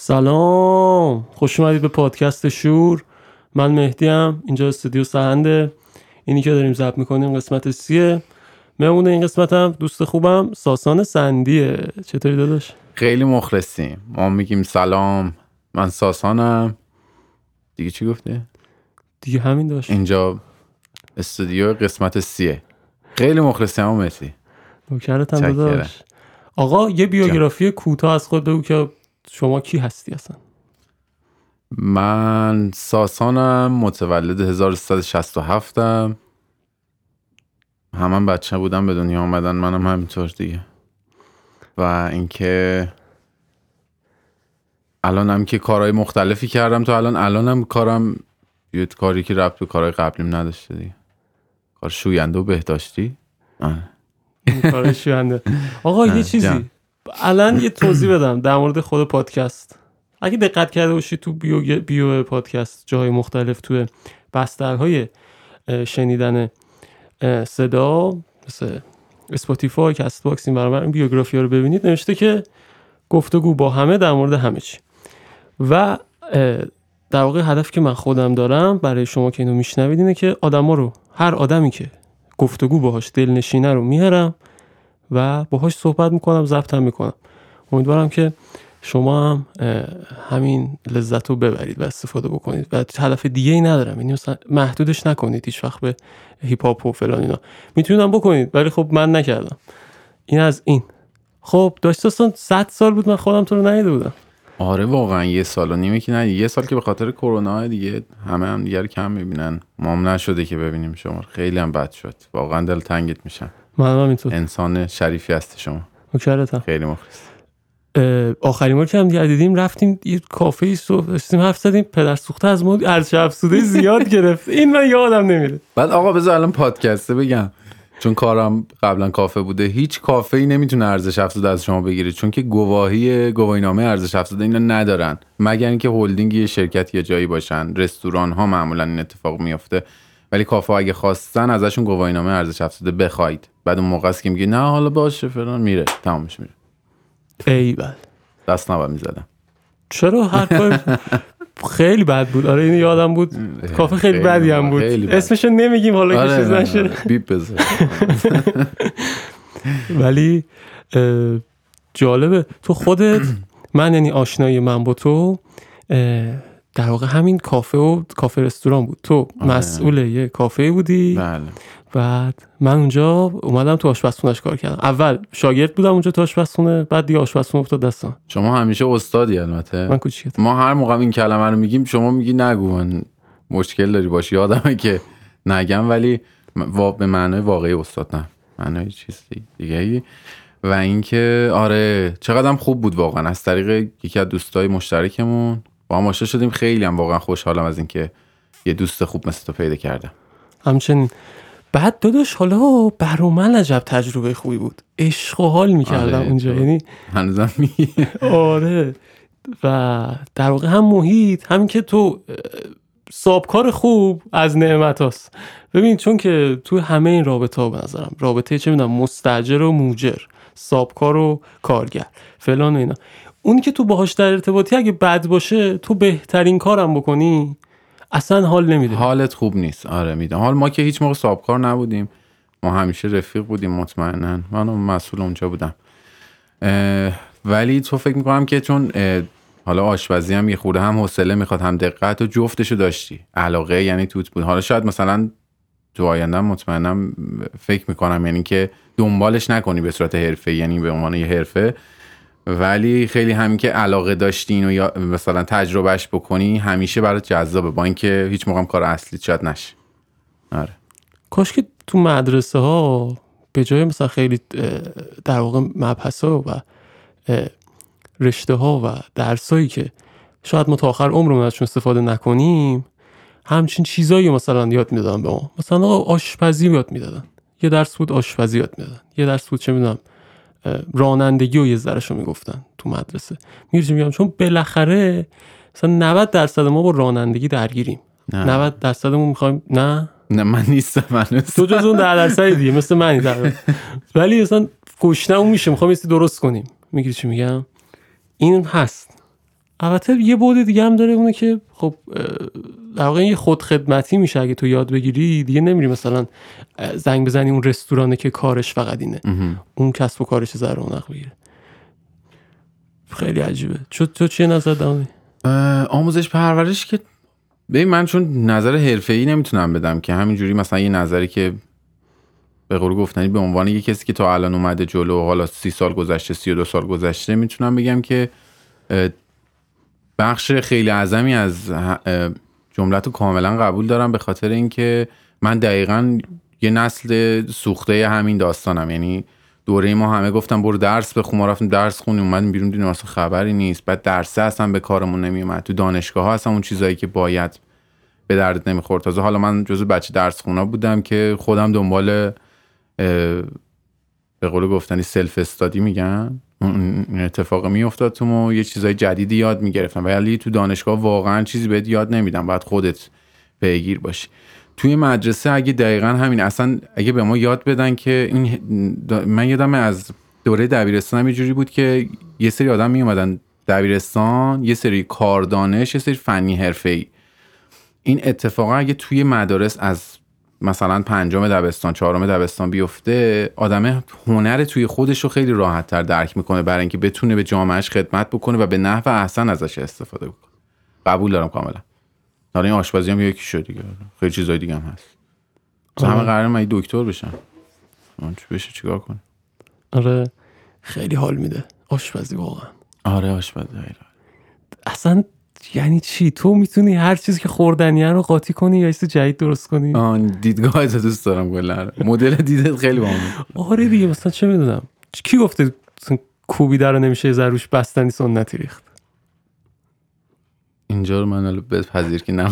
سلام. خوش اومدید به پادکست شور. من مهدیم اینجا استودیو سهنده. اینی که داریم ضبط می‌کنیم قسمت سیه. مهمون این قسمت هم دوست خوبم. ساسان سندیه. چطوری داداش؟ خیلی مخلصیم. ما میگیم سلام. من ساسانم. دیگه چی گفته دیگه همین داشت. اینجا استودیو قسمت سیه. خیلی مخلصیم هم مسی نوکرت هم چکرم. داداش آقا یه بیوگرافی کوتاه از خود بگو که شما کی هستی اصلا من ساسانم متولد 1367 م همه بچه بودم به دنیا آمدن منم همینطور دیگه و اینکه الانم که کارهای مختلفی کردم تا الان الانم کارم یه کاری که ربط به کارهای قبلیم نداشته دیگه کار شوینده و بهداشتی. این کار شوینده. آقا یه چیزی. الان یه توضیح بدم در مورد خود پادکست. اگه دقت کرده باشی تو bio, bio پادکست جای مختلف تو بسترهای شنیدن صدا مثل اسپاتیفای کست باکس اینا برید این بیوگرافی ها رو ببینید نوشته که گفتگو با همه در مورد همه چی. و در واقع هدف که من خودم دارم برای شما که اینو میشنوید اینه که آدما رو هر آدمی که گفتگو باهاش دلنشینه رو میارم و باهاش صحبت می‌کنم ضبطم می‌کنم. امیدوارم که شما هم همین لذت رو ببرید و استفاده بکنید. و هدف دیگه ای ندارم. یعنی محدودش نکنید. هیچ وقت به هیپ هاپ و فلان اینا. می‌تونم بکنید ولی خب من نکردم. این از این. خب داشت اصلا 100 سال بود من خودم تو رو ندیده بودم. آره واقعا یه سال و نیمه که نه یه سال که به خاطر کرونا دیگه همه هم دیگه رو کم می‌بینن. ما هم نشده که ببینیم شما. خیلی هم بد شد. واقعا دل تنگت میشن من هم اینطور. انسان شریفی هستی شما. نوکرتم خیلی مخلص. آخرین بار که هم دیگه دیدیم رفتیم یه کافه ای صبح داشتیم حرف زدیم. پدر سوخته از ما ارزش افزوده زیاد گرفت این من یادم نمیره. بعد آقا بذار الان پادکسته بگم. چون کارم قبلا کافه بوده هیچ کافه ای نمی‌تونه ارزش افزوده از شما بگیره. چون که گواهی گواهینامه ارزش افزوده اینا ندارن. مگر اینکه هلدینگ یه شرکت یه جایی باشن. رستوران ها معمولا این اتفاق میافته. ولی کافه اگه خواستن ازشون گواهینامه ارزش افزوده بخواید. بعد اون موقع است که میگه نه حالا باشه فلان میره. تمامش میره. ای بل دست نباید می‌زدم. چرا هر خیلی بد بود. آره اینو یادم بود. کافه خیلی بدی هم بود. بد. اسمشو نمیگیم حالا که چیز آره نشه. بیپ بذار. ولی جالبه. تو خودت من یعنی آشنایی من با تو در واقع همین کافه و کافه رستوران بود. تو آره. مسئول یه کافه بودی. بله. بعد من اونجا اومدم تو آشپزخونهش کار کردم. اول شاگرد بودم اونجا تو آشپزخونه بعد دیگه آشپزخونه افتاد دستم. شما همیشه استادی البته. من کوچیکتم ما هر موقع این کلمه رو میگیم شما میگی نگو من مشکل داری باشی یادمه که نگم ولی وا- به معنای واقعی استاد نه. معنای چیز دیگه ای. و اینکه آره چقدر هم خوب بود واقعا. از طریق یکی از دوستای مشترکمون با هم آشنا شدیم. خیلی هم واقعا خوشحالم از اینکه یه دوست خوب مثل تو پیدا کردم. همچنین. بعد داداش حالا برا من عجب تجربه خوبی بود. عشق و حال می‌کردم آره، اونجا یعنی هنوزم میگی آره. و در واقع هم محیط همین که تو سابکار خوب از نعمت هاست. ببین چون که تو همه این رابطه ها به نظرم رابطه چه می‌دونم مستجر و موجر سابکار و کارگر فلان و اینا. اون که تو باهاش در ارتباطی اگه بد باشه تو بهترین کارم بکنی اصلا حال نمیده. حالت خوب نیست. آره می‌دونم. حال ما که هیچ موقع سابکار نبودیم. ما همیشه رفیق بودیم مطمئنا. من مسئول اونجا بودم. ولی تو فکر می‌کنم که چون حالا آشپزی هم یه خورده هم حوصله می‌خواد هم دقت و جفتشو داشتی. علاقه یعنی توت بود. حالا شاید مثلا تو آینده مطمئنا فکر می‌کنم یعنی که دنبالش نکنی به صورت حرفه یعنی به عنوان یه حرفه. ولی خیلی همین که علاقه داشتین و یا مثلا تجربهش بکنی همیشه برات جذابه. با اینکه هیچ موقع کار اصلی شاید نشه. آره. کاش که تو مدرسه ها به جای مثلا خیلی در واقع مبحث و رشته ها و درسایی که شاید ما تا آخر عمرمون ازشون استفاده نکنیم همچین چیزایی مثلا یاد می‌دادن به ما. مثلا آشپزی یاد می‌دادن. یه درس بود آشپزی یاد می‌دادن. یه درس بود چه می‌دونم رانندگی و یه ذرهشو می‌گفتن تو مدرسه. می‌رسیم میگم؟ چون بالاخره مثلا 90 درصد ما با رانندگی درگیریم. نه. 90 درصدمون می‌خوایم نه؟ نه من نیستم من تو جز اون در درصد دیگه مثل منی در ولی مثلا گشنمون میشه می‌خوام درست کنیم. میگی چی میگم؟ این هست. البته یه بود دیگه هم داره اونه که خب در واقع یه خودخدمتی میشه اگه تو یاد بگیری دیگه نمیری مثلا زنگ بزنی اون رستورانه که کارش فقط اینه. اون کسب و کارش ذره رونق بگیره. خیلی عجیبه. تو تو چیه نظر دامی آموزش پرورش که ببین من چون نظر حرفه‌ای نمی‌تونم بدم که همینجوری مثلا یه نظری که به قول گفتنی به عنوان یه کسی که تا الان اومده جلو حالا سی سال گذشته سی و دو سال گذشته می‌تونم بگم که بخش خیلی اعظمی از جملت رو کاملا قبول دارم به خاطر اینکه من دقیقا یه نسل سوخته همین داستانم. یعنی دوره ما همه گفتم برو درس بخون ما رفتیم درس خونیم اومدیم بیرون دیدیم اصلا خبری نیست. بعد درسه اصلا به کارمون نمیومد تو دانشگاه ها اصلا اون چیزایی که باید به درد نمی‌خورد. تازه حالا من جزو بچه درس خونا بودم که خودم دنبال به قول گفتنی سلف استادی میگن اون اتفاق میافتاد تو و یه چیزای جدیدی یاد می‌گرفتم. ولی تو دانشگاه واقعا چیزی بهت یاد نمیدم. باید خودت پیگیر باشی. توی مدرسه اگه دقیقا همین اصلا اگه به ما یاد بدن که این من یادم از دوره دبیرستان هم یه جوری بود که یه سری آدم می اومدن دبیرستان یه سری کاردانش یه سری فنی حرفه‌ای. این اتفاقا اگه توی مدارس از مثلا پنجم دبستان چهارم دبستان بیفته آدمه هنر توی خودش رو خیلی راحت تر درک می‌کنه برای اینکه بتونه به جامعهش خدمت بکنه و به نحو احسن ازش استفاده بکنه. قبول دارم کاملا. حالا این آشپزی هم یکی شد دیگه. خیلی چیزای دیگه هم هست. همه قرار من دکتر بشن من چی بشه چیکار کنه آره. خیلی حال میده. آشپزی واقعا. آره آشپزی خیلی اصلا یعنی چی؟ تو می‌تونی هر چیزی که خوردنیه رو قاطی کنی یا چیز جدید درست کنی؟ آن دیدگاه دوست دارم کلا. مدل دیدت خیلی باحال آره دیگه مثلا چه می‌دونم. کی گفته مثلا کوبیده رو نمیشه یه ذره روش بستنی سنتی ریخت؟ اینجا رو من الان بپذیر که نه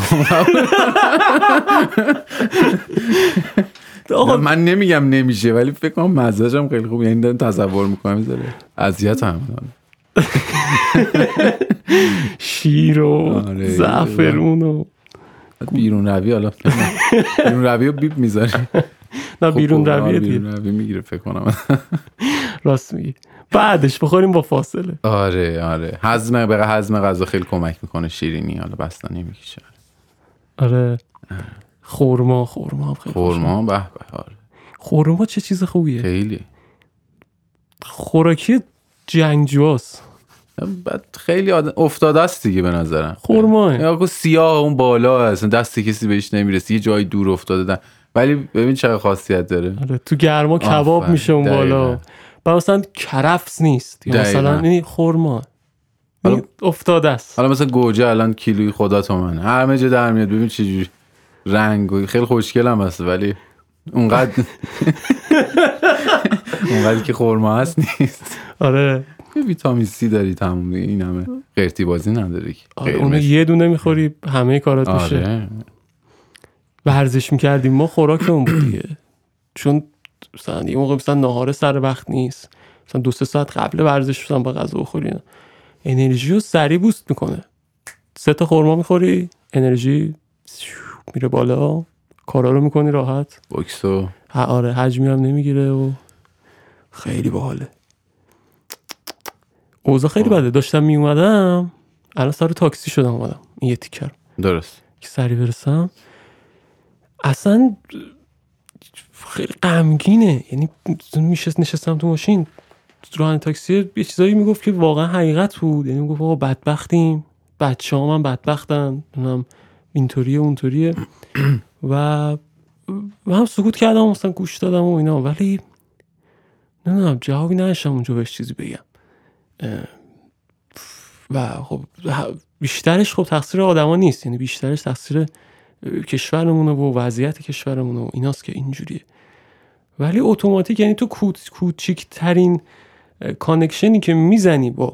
آقا من نمیگم نمیشه ولی فکر کنم مزهش هم خیلی خوب. یعنی دارم تصور می‌کنم می‌ذاره اذیت هم شیر و آره. زعفرون و بیرون روی حالا بیرون روی رو بیب می‌ذاری. نه بیرون رویه بیرون دیگه. روی می‌گیره فکر کنم. راست میگی. بعدش بخوریم با فاصله. آره آره. هضم به هضم غذا خیلی کمک می‌کنه شیرینی حالا بستنی می‌کشه آره. خورما خورما خیلی. خورما به به آره. خورما چه چیز خوبیه؟ خیلی. خوراکی جنگجوست بعد خیلی آدم افتاده است دیگه به نظرم. خورماه یا سیاه اون بالا اصلا دست کسی بهش نمی‌رسه. یه جای دور افتاده دن. ولی ببین چقدر خاصیت داره. آره تو گرما کباب. میشه اون بالا. و مثلا کرفس نیست. یا. مثلا این خورما حالا- افتاده است. حالا مثلا گوجه الان کیلوی خدا تومنه. همه جا در میاد. ببین چجوری رنگ و خیلی خوشگل هم هست ولی اونقدر اونقدر که خورما هست نیست. آره. یه ویتامین سی داری تموم. این همه قرتی بازی نداری که. آره. اونو یه دونه می‌خوری همه کارات میشه آره ورزش می‌کردیم ما خوراکمون بود دیگه چون مثلا یه موقع مثلا نهار سر وقت نیست مثلا دو سه ساعت قبل ورزش مثلا با غذا بخوری. انرژی رو سریع بوست می‌کنه سه تا خورما می‌خوری انرژی میره بالا کارا رو می‌کنی راحت بوکس و ها آره حجمی هم نمی‌گیره و خیلی باحاله اوضاع خیلی بده. داشتم میومدم الان سر تاکسی شدم اومدم. این یه تیکر. درست. که سری برسم. اصلا خیلی غمگینه. یعنی میشه نشستم تو ماشین. راننده تاکسی یه چیزایی می‌گفت که واقعا حقیقت بود. یعنی می‌گفت آقا بدبختیم. بچه هم, بدبختن. اینطوریه اونطوریه. و من هم سکوت کردم مثلا گوش دادم و اینا. ولی نمی‌دونم جوابی نداشتم اونجا بهش چیزی بگم. و خب بیشترش خب تقصیر آدما نیست. یعنی بیشترش تقصیر کشورمونه و وضعیت کشورمونه و ایناست که اینجوریه. ولی اتوماتیک یعنی تو کوچیکترین کانکشنی که می‌زنی با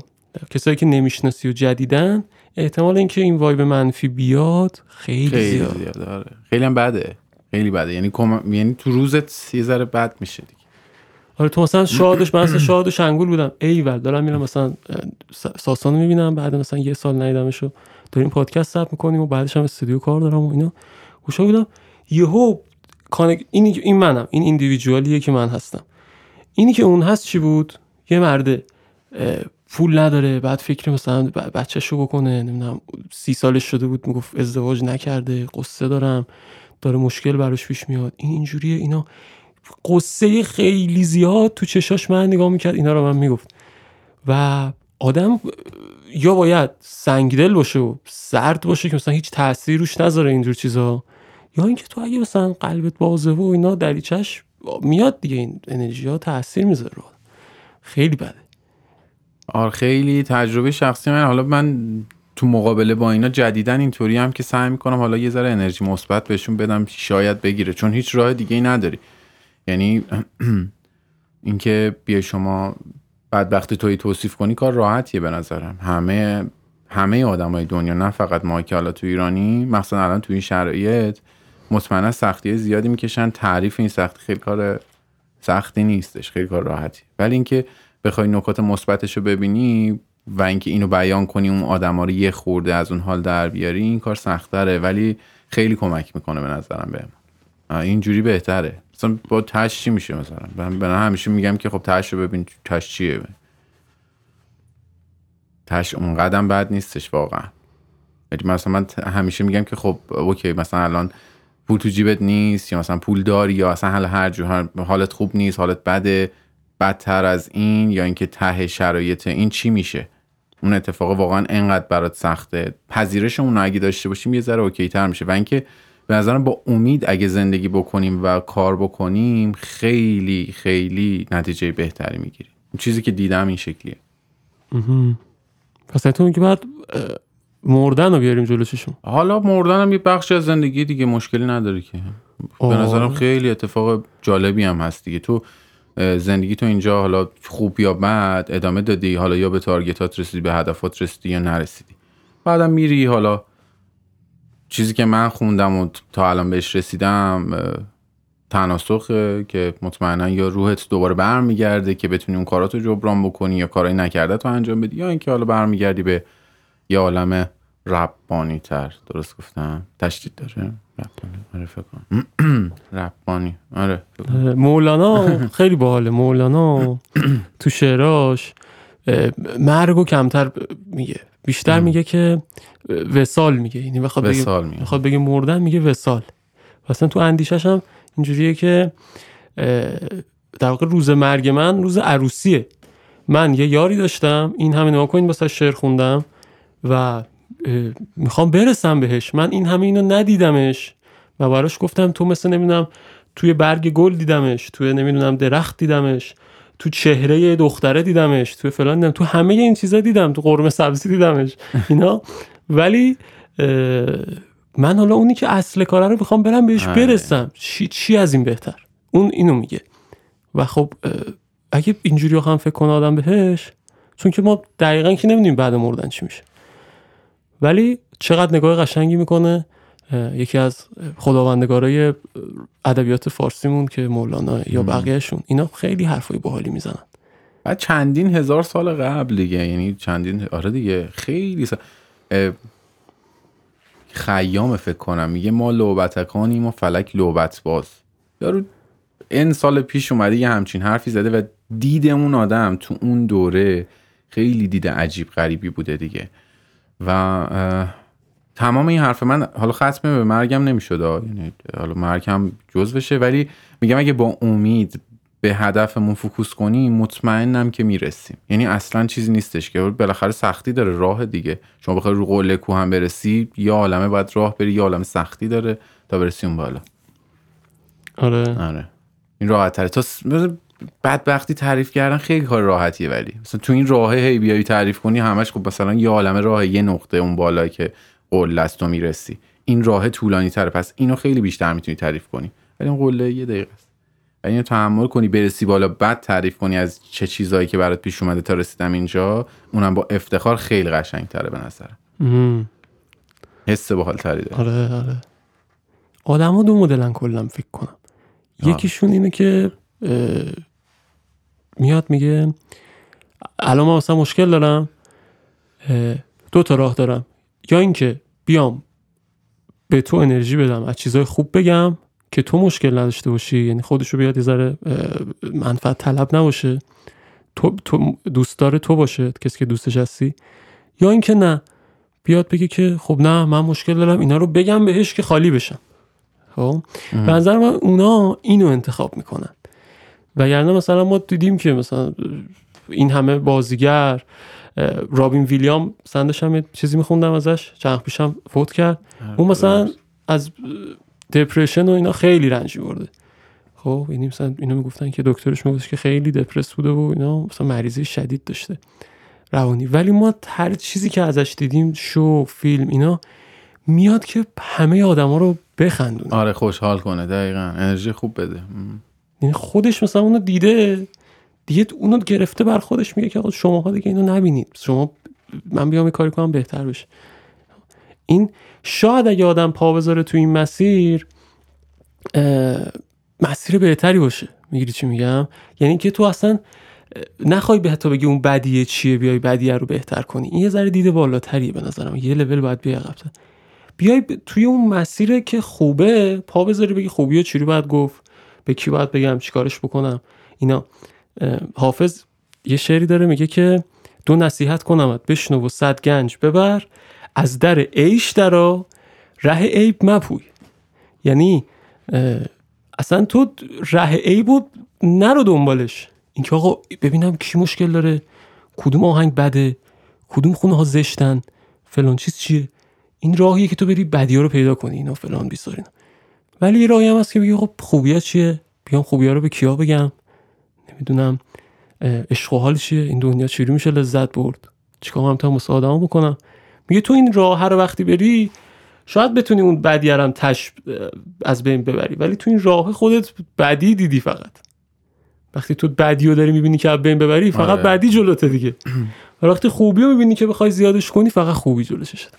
کسایی که نمی‌شناسی و جدیدن احتمال اینکه این وایب منفی بیاد خیلی, خیلی زیاد. زیاد آره. خیلی هم بده. خیلی بده. یعنی کم... یعنی تو روزت یه ذره بد میشه دیگه. آره تو مثلا شادش من شاد و شنگول بودم. ایول دارم میرم مثلا ساسانو می‌بینم بعد مثلا یه سال ندیدمشو. داریم پادکست ثبت می‌کنیم و بعدش هم استودیو کار دارم و اینا. گوشا بودم یهو این این منم این ایندیویدوالیه که من هستم. اینی که اون هست چی بود؟ یه مرد اه، پول نداره بعد فکر مثلا بچهشو بکنه نمی‌دونم سی سالش شده بود می‌گفت ازدواج نکرده قصه دارم داره مشکل براش پیش میاد. این اینجوریه اینا. قصه خیلی زیاد تو چشاش من نگاه می‌کرد اینا رو من می‌گفت. و آدم یا باید سنگدل باشه و سرد باشه که مثلا هیچ تاثیر روش نذاره اینجور چیزا یا اینکه تو اگه مثلا قلبت بازه و اینا دریچش میاد دیگه این انرژی ها تاثیر می‌ذاره. خیلی بده. آره خیلی تجربه شخصی من. حالا من تو مقابله با اینا جدیدن اینطوری هم که سعی می‌کنم حالا یه ذره انرژی مثبت بهشون بدم شاید بگیره. چون هیچ راه دیگه ای نداری. یعنی اینکه بیا شما بدبختی توی توصیف کنی کار راحتیه به نظرم. همه همه آدمای دنیا نه فقط ما که حالا تو ایرانی مثلا الان تو این شرایط مطمئنا سختی زیادی می‌کشن. تعریف این سختی خیلی کار سختی نیستش خیلی کار راحتی ولی اینکه بخوای نکات مثبتش رو ببینی و اینکه اینو بیان کنی اون آدما رو یه خورده از اون حال در بیاری این کار سختره ولی خیلی کمک می‌کنه به نظرم بهمون. اینجوری بهتره. مثلا با تش چی میشه مثلا؟ من همیشه میگم که خب تش رو ببین تش چیه. تش اون قدم بد نیستش واقعا. یعنی مثلا من همیشه میگم که خب اوکی مثلا الان پول تو جیبت نیست یا مثلا پول داری یا اصلا حال هر جو حالت خوب نیست حالت بده بدتر از این یا اینکه ته شرایط این چی میشه؟ اون اتفاق واقعا انقدر برات سخته. پذیرش اون اگه داشته باشیم یه ذره اوکی تر میشه. و اینکه به نظرم با امید اگه زندگی بکنیم و کار بکنیم خیلی خیلی نتیجه بهتری می‌گیریم. چیزی که دیدم این شکلیه. پس تو که بعد مردن رو بیاریم جلوششون حالا مردن هم یه بخشی از زندگی دیگه مشکلی نداره که. به نظرم خیلی اتفاق جالبی هم هست دیگه. تو زندگی تو اینجا حالا خوب یا بد ادامه دادی حالا یا به تارگتات رسیدی به هدفات رسیدی یا نرسیدی. بعدم میری حالا چیزی که من خوندم و تا الان بهش رسیدم تناسخه که مطمئنا یا روحت دوباره برمیگرده که بتونی اون کاراتو جبران بکنی یا کارایی نکرده تو انجام بدی یا اینکه حالا برمیگردی به یه عالم ربانی تر درست گفتم؟ تشدید داره؟ ربانی آره ربانی. آره مولانا خیلی باحاله. مولانا تو شعراش مرگ کمتر میگه. بیشتر میگه که وسال میگه. یعنی بخواد بگه بخواد بگه مردن میگه وسال اصلا تو اندیشش هم اینجوریه که در واقع روز مرگ من روز عروسیه. من یه یاری داشتم این همه نما کنین واسه شعر خوندم و می‌خوام برسم بهش. من این همه اینو ندیدمش و براش گفتم تو مثل نمی‌دونم توی برگ گل دیدمش توی نمی‌دونم درخت دیدمش. تو چهره دختره دیدمش توی فلان دیدم تو همه این چیزا دیدم تو قرمه سبزی دیدمش اینا. ولی من حالا اونی که اصل کاره رو می‌خوام برم بهش آره. برسم چی, چی از این بهتر؟ اون اینو میگه. و خب اگه اینجوری هم فکر کنه آدم بهش چون که ما دقیقا که نمی‌دونیم بعد مردن چی میشه. ولی چقدر نگاه قشنگی می‌کنه. یکی از خداوندگارای ادبیات فارسیمون که مولانا یا بقیهشون. اینا خیلی حرفای باحالی می‌زنن. بعد چندین هزار سال قبل دیگه یعنی چندین آره دیگه خیلی سال... خیام فکر کنم. میگه ما لوبتکانیم و فلک لوبت باز. یارو این سال پیش اومده یه همچین حرفی زده و دید اون آدم تو اون دوره خیلی دیده عجیب غریبی بوده دیگه. و تمام این حرف من حالا ختمه به مرگم نمی‌شد یعنی حالا مرگم بشه ولی میگم اگه با امید به هدفمون فوکوس کنیم مطمئنم که می‌رسیم. یعنی اصلا چیزی نیستش که بالاخره سختی داره راه دیگه. شما بخوای رو قله کو هم برسی یا عالمه باید راه بری یا عالمه سختی داره تا برسی اون بالا. آره. آره. این راحت تره تا بدبختی تعریف کردن خیلی کار راحتیه ولی. مثلا تو این راه هی بیای تعریف کنی همش خب مثلا یه عالمه راه یه نقطه اون بالا که قله است و می‌رسی. این راه طولانی تره پس اینو خیلی بیشتر می‌تونی تعریف کنی. ولی اون قله یه دقیقه است. و اینو تحمل کنی برسی بالا بعد تعریف کنی از چه چیزایی که برات پیش اومده تا رسیدم اینجا. اونم با افتخار خیلی قشنگ تره به نظرم. حس باحال تری داره. آره آره. آدم دو مدلن کلا فکر کنم. یکیشون اینه که میاد میگه الان من مثلا مشکل دارم دو تا راه دارم. یا اینکه بیام به تو انرژی بدم از چیزهای خوب بگم که تو مشکل نداشته باشی یعنی خودشو بیاد یه ذره منفعت طلب نباشه تو, تو دوستدار تو باشه کسی که دوستش هستی. یا اینکه نه بیاد بگه که خب نه من مشکل دارم اینا رو بگم بهش که خالی بشم. خب؟ به نظر من اونا اینو انتخاب می‌کنن. وگرنه مثلا ما دیدیم که مثلا این همه بازیگر رابین ویلیام سندش هم چیزی میخوندم ازش چند پیشم فوت کرد. اون مثلا از دپرشن و اینا خیلی رنج برده. خب یعنی مثلا اینو می‌گفتن که دکترش می‌گفت که خیلی دپرس بوده و اینا مثلا مریضی شدید داشته. روانی. ولی ما هر چیزی که ازش دیدیم شو فیلم اینا میاد که همه آدما رو بخندونه. آره خوشحال کنه. دقیقا. انرژی خوب بده. یعنی خودش مثلا اونو دیده. دیگه اونو گرفته بر خودش میگه که شماها دیگه اینو نبینید. شما من بیام کاری کنم بهتر بشه. این شاید اگه آدم پا بذاره تو این مسیر مسیر بهتری باشه. می‌گیری چی میگم؟ یعنی که تو اصلا نخوای به حتی بگی اون بدیه چیه بیای بدیه رو بهتر کنی. این یه ذره دیده بالاتریه به نظرم. یه لول باید بیای عقب‌تر. بیای توی اون مسیره که خوبه پا بذاری بگی خوبیه چی رو باید گفت به کی باید بگم چیکارش بکنم. اینا. حافظ یه شعری داره میگه که دو نصیحت کنمت بشنو و صد گنج ببر از در عیش درا ره عیب مپوی. یعنی اصلا تو ره عیب رو نرو دنبالش. اینکه آقا ببینم کی مشکل داره کدوم آهنگ بده کدوم خونه ها زشتن فلان چیز چیه؟ این راهیه که تو بری بدی رو پیدا کنی اینا فلان بیسارین ولی یه راهی هم هست که بگی خب خوبیه چیه؟ بیام خوبی ها رو به کیا بگم؟ نمی‌دونم عشق و حال چیه؟ این دنیا چیری میشه لذت برد؟ چیکار هم تا مساعده بکنم؟ میگه تو این راه هر وقتی بری شاید بتونی اون بدی هم تش از بین ببری ولی تو این راه خودت بدی دیدی فقط. وقتی تو بدی رو داری می‌بینی که از بین ببری فقط آره. بدی جلوته دیگه. وقتی خوبی رو می‌بینی که بخوای زیادش کنی فقط خوبی جلوشه شده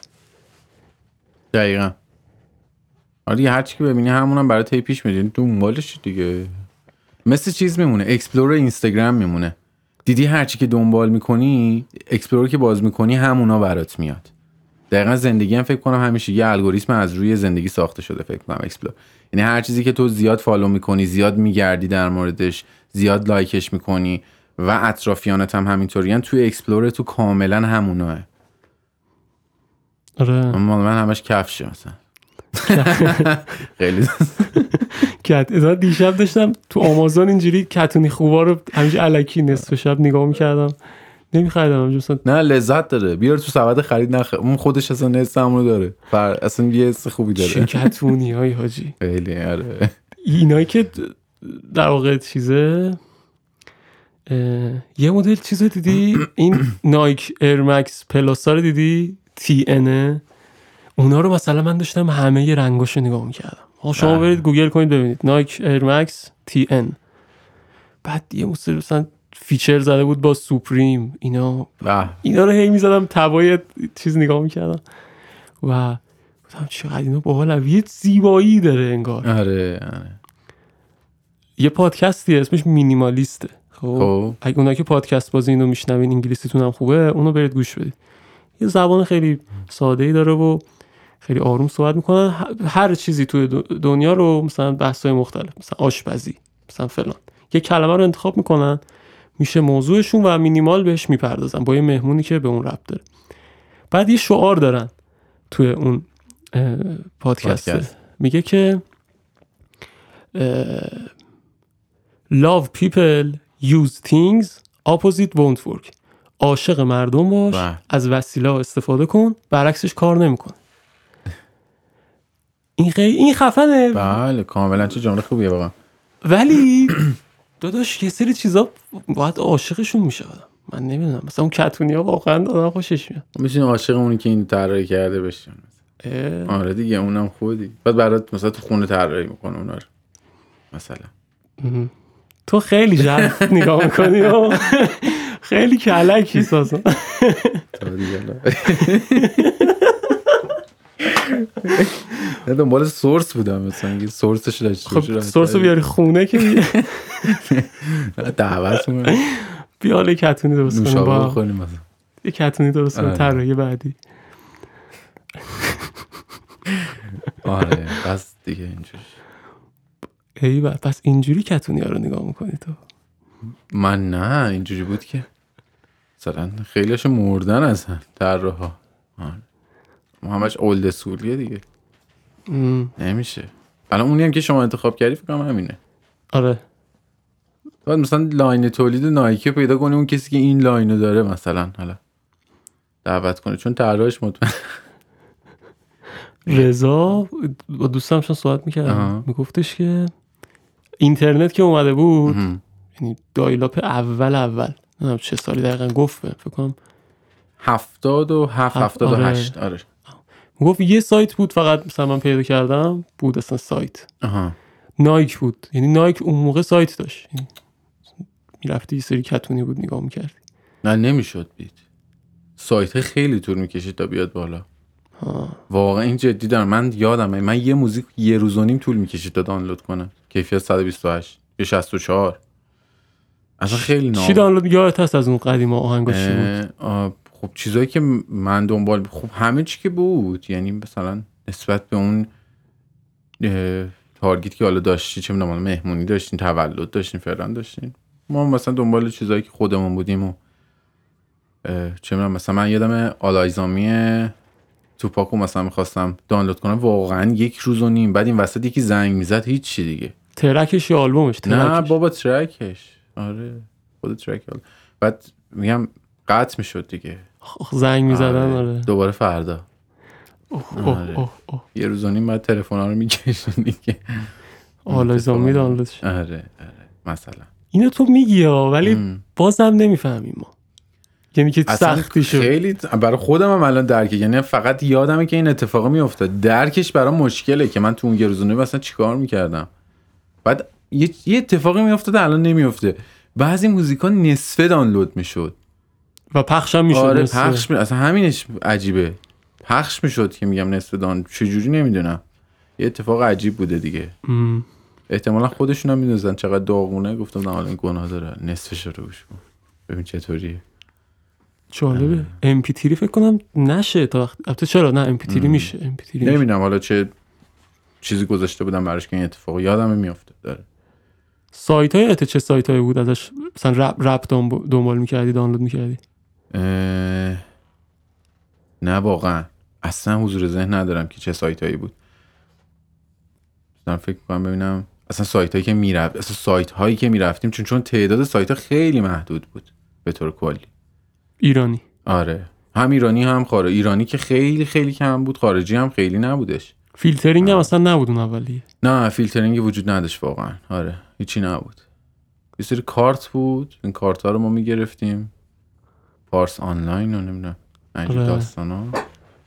دقیقا. آره هر چی که ببینی همونم برای تی پیش میدین دنبالش دیگه. مثل چیز میمونه. explore اینستاگرام میمونه. دیدی هرچی که دنبال می‌کنی explore که باز می‌کنی همونا برات میاد. دقیقا زندگی هم فکر کنم همیشه یه الگوریتم از روی زندگی ساخته شده فکر کنم explore یعنی هر چیزی که تو زیاد follow می‌کنی زیاد میگردی در موردش زیاد like ش می‌کنی و اطرافیانت هم همینطوریان توی explore تو کاملا هموناه آره. من همش کفشه مثلا. خیلی. کت دیشب داشتم تو آمازون اینجوری کتونی خوبا رو همیشه علکی نصف شب نگاه می‌کردم. نمیخریدم مثلا نه لذت داره. بیار تو سبد خرید نخ اون خودش اصلا نصف داره. فر... اصلا یه حس خوبی داره. چه کتونی های حاجی. خیلی آره. اینایی که در واقع چیزه یه مدل چیز دیدی؟ این نایک ارمکس پلاسا رو دیدی؟ تی انه اونا رو مثلا من داشتم همه رنگاشو نگاه می‌کردم. شما بله. برید گوگل کنید ببینید. Nike Air Max TN. بعد یه مثلا feature زده بود با Supreme اینا. بله. اینا رو هی می‌زدم tab ای چیز نگاه می‌کردم. و بودم چقدر اینا باحال یه زیبایی داره انگار. آره آره. یه پادکستی اسمش Minimalist ه. خب, خب. اگه اونا که پادکست بازی اینو میشنوین انگلیسیتون هم خوبه اونو برید گوش بدید. یه زبان خیلی ساده ای داره و خیلی آروم صحبت می‌کنن. هر چیزی توی دنیا رو مثلا بحث مختلف مثلا آشپزی مثلا فلان یه کلمه رو انتخاب می‌کنن میشه موضوعشون و مینیمال بهش می‌پردازن با یه مهمونی که به اون ربط داره. بعد یه شعار دارن توی اون پادکست. میگه که love people use things opposite won't work. عاشق مردم باش بله. از وسیله استفاده کن برعکسش کار نمی‌کنه این خیلی این خفنه. بله کاملا چه جمله خوبیه واقعا. ولی داداش یه سری چیزا باید عاشقشون میشه من نمی‌دونم. مثلا اون کتونی ها واقعا آدم خوشش میاد. میشین عاشق اونی که این طراحی کرده بشین آره دیگه اونم خوبه بعد برات مثلا تو خونه طراحی می‌کنه اونا رو. مثلا. تو خیلی جلد نگاه می‌کنی. خیلی کلکی سازم دنبال سورس بودم مثلا. سورسش داشت خب سورس رو بیاری خونه که دعوت بیا حالا کتونی درست کنیم با یه کتونی درست کنیم آره. طراحی بعدی. آره بس دیگه اینجوری. ای پس اینجوری کتونی ها رو نگاه می‌کنی تو؟ من نه اینجوری بود که مثلا خیلیش مردن اصلا طراحا. آره. ما همش old school یه دیگه. ام، نمیشه. الان اونی هم که شما انتخاب کردی فکر کنم همینه. آره. باید مثلا line تولید Nike پیدا کنی اون کسی که این line رو داره مثلا حالا دعوت کنه. چون طراحش مطمئن رضا با دوستم شون صحبت آها. می‌کردم میگفتش که اینترنت که اومده بود. یعنی دایلاپ اول اول. نمی‌دونم چه سالی دقیقا گفت. فکر کنم هفتاد و هفت هفت، هفتاد و آره. هشت آره. گفت یه سایت بود فقط مثلا من پیدا کردم بود اصلا سایت. آها. نایک بود. یعنی نایک اون موقع سایت داشت. می‌رفتی یه سری کتونی بود نگاه می‌کردی. نه نمی‌شد بید سایت خیلی طول می‌کشید تا بیاد بالا. واقعا این جدی دارم. من یادمه من یه موزیک یه روز و نیم طول می‌کشید تا دانلود کنم. کیفیت 128 یا 64 اصلا خیلی نام چی دانلود؟ یادت هست از اون قدیم آهنگا چی بود؟ خب چیزایی که من دنبال خب همه چی که بود. یعنی مثلا نسبت به اون target که حالا داشتی چه می‌دونم مهمونی داشتین تولد داشتین فلان داشتین. ما مثلا دنبال چیزایی که خودمون بودیم و چه می‌دونم مثلا من یادم All Eyez on Me توپاکو مثلا می‌خواستم دانلود کنم. واقعا یک روز و نیم. بعد این وسط یکی زنگ می‌زد هیچی دیگه. track ش یا آلبومش؟ نه track ش. بابا track ش. آره خود track. بعد میگم قطع می‌شد دیگه. زنگ می‌زدن آره. آره. دوباره فردا. اوه آره. اوه اوه یه روز و نیم بعد تلفن ها رو میکشون دیگه آلایزامی دانلودش آره آره. مثلا. اینو تو میگی ها ولی ام. بازم نمی‌فهمیم ما. یعنی که سختی شد. خیلی برای خودم هم الان درکه. یعنی فقط یادمه که این اتفاق میافتاد. درکش برای مشکله که من تو اون یه روز و نیم اصلا چیکار می‌کردم. بعد یه, یه اتفاقی میافتاد الان نمیافته. بعضی موزیکا نصفه دانلود می‌شد. و پخشم می‌شد آره پخش می... اصلا همینش عجیبه. پخش می‌شد که میگم نصف دان. چجوری نمی‌دونم. یه اتفاق عجیب بوده دیگه. ام. احتمالا خودشون هم می‌دونستن چقدر داغونه. گفتم نه حالا این گناه داره. نصفش رو گوش کن. ببین چطوریه. جالبه. امپی تیری فکر کنم نشه تا وقت البته چرا؟ نه امپی تیری میشه. امپی تیری میشه. نمی‌دونم. حالا چه چیزی گذاشته بودم براش که این اتفاق یادم میافته داره سایت های چه سایت هایی بود ازش؟ مثلا رپ رپ دنب- دنبال می‌کردی دانلود می‌کردی؟ نه واقعا. اصلا حضور ذهن ندارم که چه سایت هایی بود. دارم فکر کنم ببینم. اصلا سایت هایی که می‌رفت اصلا سایت هایی که می‌رفتیم چون چون تعداد سایت ها خیلی محدود بود به طور کلی. ایرانی. آره. هم ایرانی هم خارجی ایرانی که خیلی خیلی کم بود. خارجی هم خیلی نبودش. فیلترینگ هم اصلا نبود اون اولیه. نه فیلترینگی وجود نداشت واقعا. آره. هیچی نبود. یه سری کارت بود. این کارت ها رو ما می‌گرفتیم. پارس آنلاین و نمی‌دونم اینجور آره. داستان ها.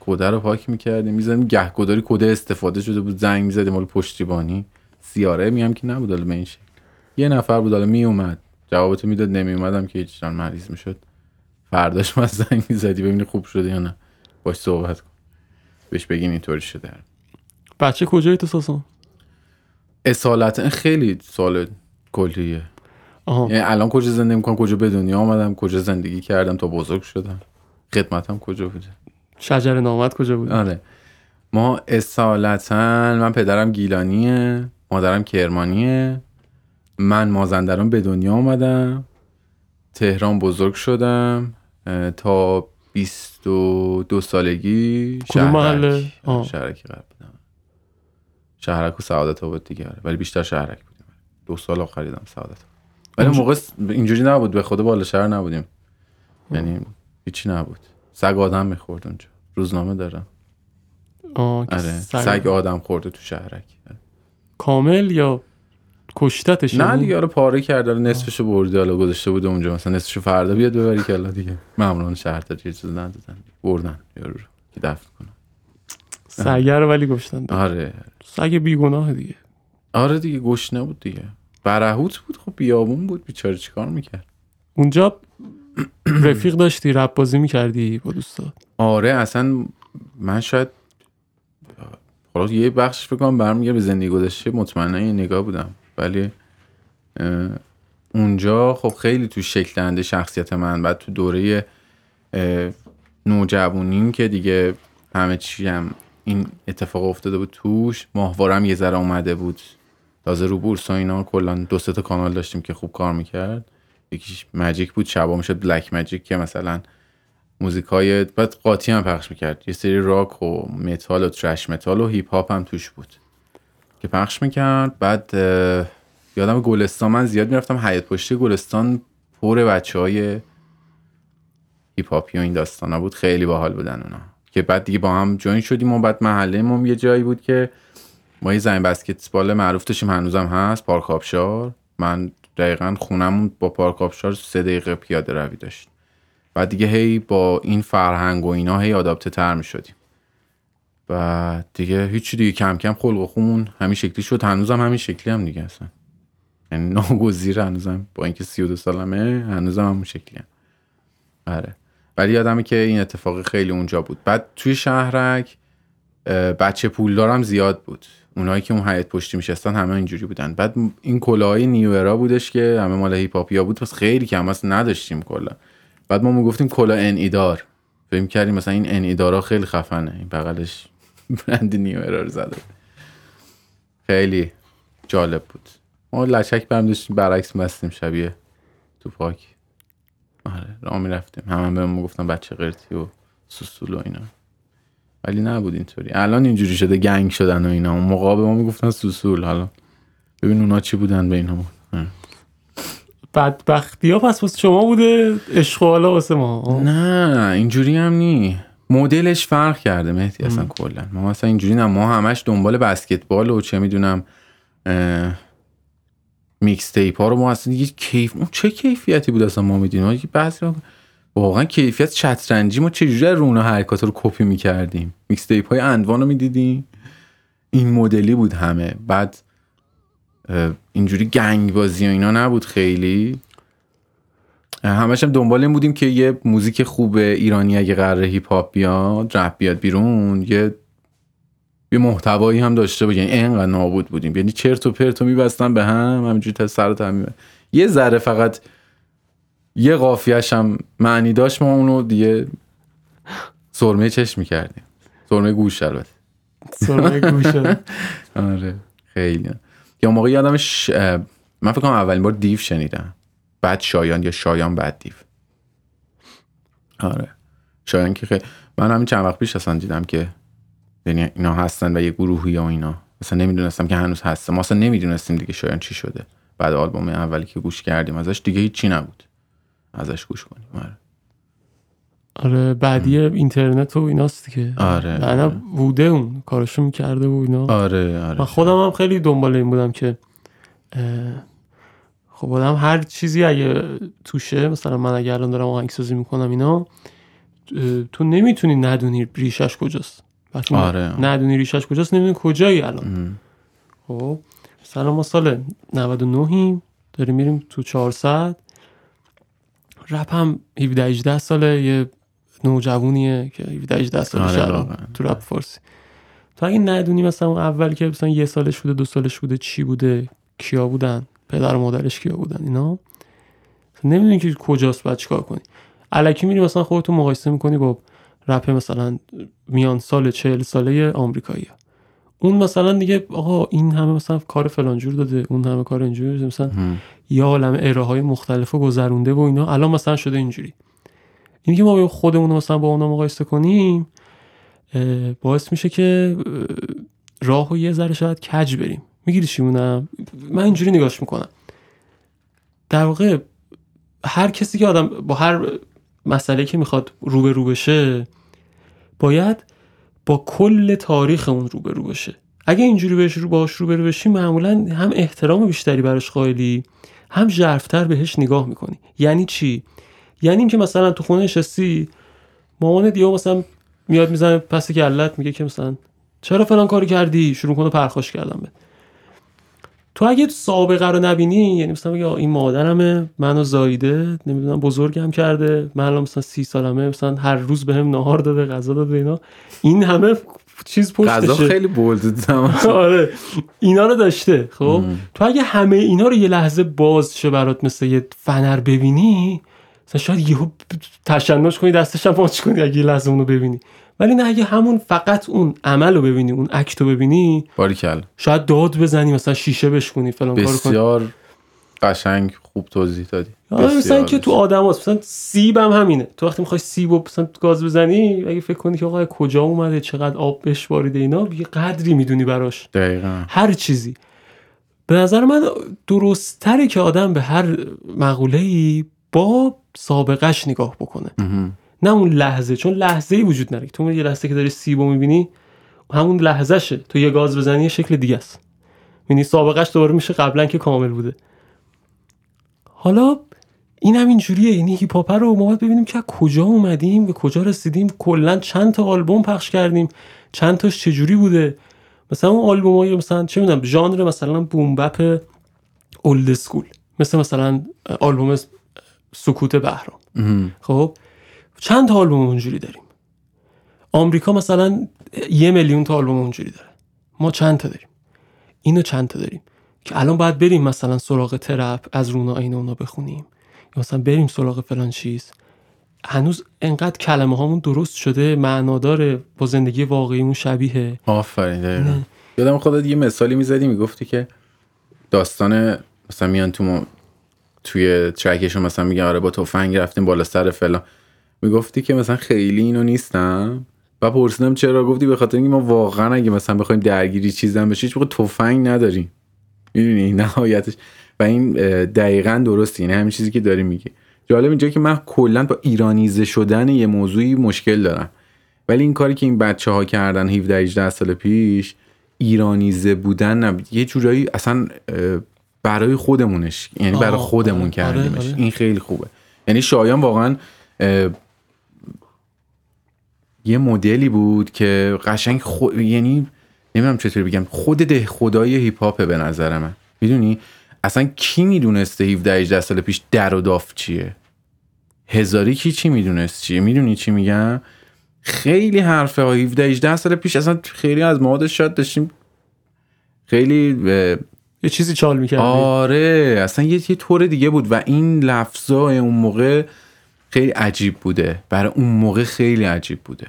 کده رو پاک می‌کردیم. می‌زدیم گهگداری کده استفاده شده بود زنگ می‌زدیم مال پشتیبانی. CRM ای هم که نبود حالا به این شکل. یه نفر بود حالا میومد جوابتو می‌داد نمیومدم که هیچ جان مریض می‌شد. فرداش ما زنگ می‌زدی ببینی خوب شده یا نه. باش صحبت کن. بهش بگین اینطوری شده. بچه کجایی تو ساسان؟ اصالتا خیلی سال کلیه. آها. یعنی الان کجا زندگی می‌کنم کجا به دنیا آمدم؟ کجا زندگی کردم؟ تا بزرگ شدم. خدمتم کجا بوده؟ شجر نامت کجا بود آره. ما اصالتا من پدرم گیلانیه مادرم کرمانیه. من مازندران به دنیا آمدم. تهران بزرگ شدم. تا 22 سالگی شهرک محله؟ شهرک. قرار بودم شهرک و سعادت آباد دیگه. آره. ولی بیشتر شهرک بودیم. دو سال آخر دیدم سعادت آباد. ولی موقع اینجوری نبود به خدا بالا شهر نبودیم. یعنی هیچی نبود. سگ آدم می‌خورد اونجا. روزنامه دارم. آره سگ- سگ آدم خورده تو شهرک. کامل یا کشتتش؟ نه یعنی؟ دیگه آره پاره کرده. حالا نصفشو برده حالا گذاشته بوده اونجا. مثلا نصفشو فردا بیاد ببری که الله دیگه. ماموران شهرداری یه چیز ندادن. بردن یارو رو. که دفن کنن. سگر رو ولی گشتن. آره. سگ بیگناه دیگه. آره دیگه گشنه بود دیگه. برهوت بود خب بیابون بود بیچاره چیکار می‌کرد؟ اونجا رفیق داشتی رپ بازی می‌کردی با دوستا آره اصلا من شاید حالا یه بخش فکر کنم برمیگه به زندگی گذشته مطمئنا یه نگاه بودم. ولی اونجا خب خیلی تو شکل دهنده شخصیت من بعد تو دوره نوجوانیم که دیگه همه چی هم این اتفاق افتاده بود توش ماهوارم یه ذره اومده بود. تازه رو بورس و اینا کلا دو تا کانال داشتیم که خوب کار می‌کرد. یکیش مجیک بود شبا می‌شد بلک مجیک که مثلا موزیک های بعد قاطی هم پخش می‌کرد. یه سری راک و متال و thrash metal و هیپ هاپ هم توش بود که پخش می‌کرد. بعد یادم گلستان من زیاد می‌رفتم حیات پشتی گلستان پر بچه های هیپ هاپی و این داستان ها بود. خیلی باحال بودن اونا. که بعد دیگه با هم join شدیم و بعد محله ما یه جایی بود که ما یه زمین بسکتبال معروف داشتیم هنوزم هست پارک آبشار. من دقیقا خونمون با پارک آبشار سه دقیقه پیاده روی داشت بعد دیگه هی با این فرهنگ و اینا هی آداپته تر می شدیم و دیگه هیچی دیگه کم کم خلق و خون همین شکلی شد. هنوزم همین شکلی هم دیگه اصلا یعنی ناگزیر هنوزم. با اینکه 32 سالمه هنوزم همون شکلی هم. آره. ولی یادمه که این اتفاق خیلی اونجا بود. بعد توی شهرک بچه پولدارم زیاد بود. اونایی که اون حیات پشتی میشستن همه اینجوری بودن. بعد این کلاهای نیورا بودش که همه مال هیپاپیا بود پس خیلی کم اصلا نداشتیم کلا. بعد ما می‌گفتیم کلا ان ایدار فکر کردیم مثلا این ان ایدارا خیلی خفنه. این بغلش برند نیورا رو زده. خیلی جالب بود. ما لچک برم داشتیم برعکس مستیم شبیه تو پاک. آره راه می‌رفتیم. همه بهمون گفتن بچه قرتی و سوسول و اینا. ولی نبود اینطوری. الان اینجوری شده گنگ شدن و اینا. اون موقع به ما می‌گفتن سوسول. حالا ببین اونا چی بودن به اینا بدبختی ها پس واسه شما بوده عشق واسه ما؟ نه اینجوری هم نی. مدلش فرق کرده مهدی اصلا کلا. ما مثلا اینجوری نه. ما همش دنبال بسکتبال و چه می‌دونم mixtape ها رو ما اصلا دیگه کیف اون چه کیفیتی بود اصلا ما می‌دونیم؟ بعضی واقعا کیفیت شطرنجی ما چجوری رونا حرکات رو کپی می‌کردیم؟ mixtape های And1 رو می‌دیدیم. این مدلی بود همه. بعد اینجوری گنگ بازی و اینا نبود خیلی. همش هم دنبال این بودیم که یه موزیک خوب ایرانی اگه قراره هیپ هاپ بیاد رپ بیاد بیرون یه یه محتوایی هم داشته باشه. یعنی اینقدر نابود بودیم. یعنی چرت و پرت میبستن به هم همینجوری تا سر تا یه ذره فقط یه قافیهش هم معنی داشت ما اونو دیگه سرمه چشم می‌کردیم. سرمه گوش البته. سرمه گوش. آره خیلی. یا موقع یادمش من فکر کنم اولین بار دیو شنیدم. بعد شایان یا شایان بعد دیو. آره. شایان که خیلی من همین چند وقت پیش اصلا دیدم که یعنی اینا هستن و یه گروهی و اینا. اصلا نمی‌دونستم که هنوز هستم ما اصلا نمی‌دونستیم دیگه شایان چی شده. بعد آلبوم اولی که گوش کردیم ازش دیگه هیچی نبود. ازش گوش کنیم. آره. آره بعدی اینترنت و ایناست که آره انا بوده اون کارشو می‌کرده و اینا. آره آره. من خودم هم خیلی دنبال این بودم که خب آدم هر چیزی اگه توشه مثلا من اگه الان دارم آهنگسازی می‌کنم اینا تو نمی‌تونی ندونی ریشش کجاست. آره ندونی ریشش کجاست نمی‌دونی کجایی الان. خب مثلا ما سال 99 داریم میریم تو 400 رپ هم 17 18 ساله یه نوجوونیه که 17 18 سالشه آره تو رپ فارسی. تو اگه ندونی مثلا اول که مثلا یه سالش بوده دو سالش بوده چی بوده کیا بودن؟ پدر و مادرش کیا بودن؟ اینا؟ نمی‌دونی که کجاست بعد چیکار کنی؟ الکی میری مثلا خودتو مقایسه می‌کنی با رپ مثلا میان سال چهل ساله آمریکایی اون مثلا دیگه آقا این همه مثلا کار فلانجور داده اون همه کار اینجوری مثلا یه عالم اره های مختلف و گذرونده و اینا. الان مثلا شده اینجوری. این که ما خودمون مثلا با اونا مقایسه کنیم باعث میشه که راه و یه ذره شاید کج بریم. می‌گیری چی من اینجوری نگاش می‌کنم. در واقع هر کسی که آدم با هر مسئله که می‌خواد رو بشه باید با کل تاریخ اون رو بشه. اگه اینجوری بهش رو باش رو بشی معمولا هم احترام بیشتری براش قائلی هم ژرفتر بهش نگاه می‌کنی. یعنی چی؟ یعنی اینکه مثلا تو خونه نشستی مامان دیو مثلا میاد می‌زنه پس گلت میگه که مثلا چرا فلان کاری کردی؟ شروع کنه پرخاش کردم به تو اگه سابقه رو نبینی یعنی مثلا بگی این مادرمه منو زایده نمی‌دونم بزرگم کرده من الان مثلا سی سالمه مثلا هر روز بهم به نهار داده غذا داده اینا. این همه چیز پشتشه غذا خیلی بولد آره. اینا رو داشته خب؟ تو اگه همه اینا رو یه لحظه باز شه برات مثل یه فنر ببینی مثلا شاید یهو تشنج کنی دستش هم کنی اگه یه لحظه اونو ببینی. ولی نه اگه همون فقط اون عمل رو ببینی اون اکت رو ببینی باریکل. شاید داد بزنی مثلا شیشه بشکنی فلان بسیار قشنگ خوب توضیح دادی. آره مثلا بسیار که تو آدم هست. مثلا سیب هم همینه. تو وقتی می‌خوای سیب و مثلا گاز بزنی اگه فکر کنی که آقا کجا اومده چقدر آب بهش اینا یه قدری می‌دونی براش. دقیقا. هر چیزی. به نظر من درست تره که آدم به هر مقوله ای با سابقش نگاه بکنه. نه اون لحظه چون لحظه ای وجود نداره. تو یه لحظه که داری سیبو می‌بینی همون لحظهشه. تو یه گاز بزنی یه شکل دیگه است. یعنی سابقش دوباره میشه قبلا که کامل بوده. حالا این هم اینجوریه. یعنی هیپ هاپ رو ما باید ببینیم که کجا اومدیم به کجا رسیدیم. کلا چند تا آلبوم پخش کردیم. چند تاش چجوری بوده؟ مثلا اون آلبوم های مثلا چه می‌دونم ژانر مثلا بوم بپ اولد اسکول. مثل مثلا آلبوم سکوت بهرام. خب؟ چند تا آلبوم اونجوری داریم؟ آمریکا مثلا یه میلیون تا آلبوم اونجوری داره. ما چند تا داریم؟ اینو چند تا داریم؟ که الان باید بریم مثلا سراغ ترپ از رونا این اونا بخونیم. یا مثلا بریم سراغ فلان چیز. هنوز انقدر کلمه هامون درست شده معناداره با زندگی واقعیمون شبیه. آفرین یادم خودت یه مثالی می‌زدی می‌گفتی که داستان مثلا میان تو ما توی ترکشون مثلا میگن آره با تفنگ رفتیم بالا سر فلان. می‌گفتی که مثلا خیلی اینو نیستم؟ و پرسیدم چرا؟ گفتی به خاطر اینکه ما واقعا اگه مثلا بخوایم درگیری چیزم بشه هیچ تفنگ نداریم می‌دونی؟ نهایتش. و این دقیقا درسته. این همین چیزی که داری میگی. جالب اینجا که من کلا با ایرانیزه شدن یه موضوعی مشکل دارم. ولی این کاری که این بچه ها کردن 17 18 سال پیش ایرانیزه بودن نبود. یه جورایی اصلا برای خودمونش. یعنی برای خودمون آره، کردیمش. آره. این خیلی خوبه. یعنی شایان واقعا یه مدلی بود که قشنگ خو... یعنی نمی‌دونم چطوری بگم خود ده خدای هیپ هاپه به نظر من. می‌دونی؟ اصلا کی می‌دونسته 17 18 سال پیش در و داف چیه؟ هزاری کی چی می‌دونست چیه؟ می‌دونی چی میگم؟ خیلی حرفه ها. 17 18 سال پیش اصلا خیلی از موادش شاید داشتیم. خیلی اه، یه چیزی چال می‌کردی. آره اصلا یه یه طور دیگه بود و این لفظا اون موقع خیلی عجیب بوده. برای اون موقع خیلی عجیب بوده.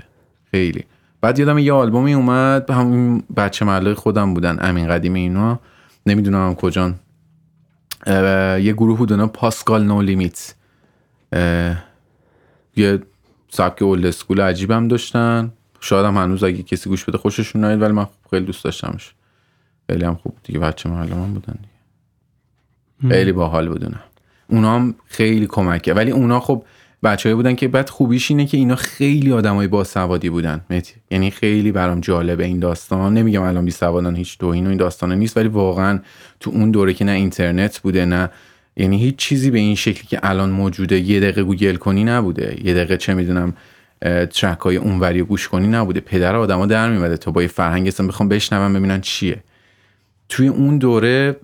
خیلی. بعد یادم یه آلبومی اومد. همین بچه محله خودم بودن. امین قدیمی اینا. نمی‌دونم کجان. یه گروه بود اونا. پاسکال نو لیمیت یه سبک اولد اسکول عجیبم داشتن. شاید هم هنوز اگه کسی گوش بده خوششون نیاد ولی من خیلی دوست داشتمش. خیلی هم خوب دیگه. بچه محله من بودن دیگه. خیلی باحال بودونم اونا هم خیلی کمکه. ولی اونا خب بچه‌ای بودن که بعد خوبیش اینه که اینا خیلی آدمای باسوادی بودن. مهدی. یعنی خیلی برام جالبه این داستان. نمیگم الان بی سوادن هیچ توهین و این داستانه نیست ولی واقعا تو اون دوره که نه اینترنت بوده نه یعنی هیچ چیزی به این شکلی که الان موجوده یه دقیقه گوگل کنی نبوده. یه دقیقه چه می‌دونم ترک های اونوری گوش کنی نبوده. پدر آدما در میمده تا با یه فرهنگ بخوام بشنون ببینن چیه. توی اون دوره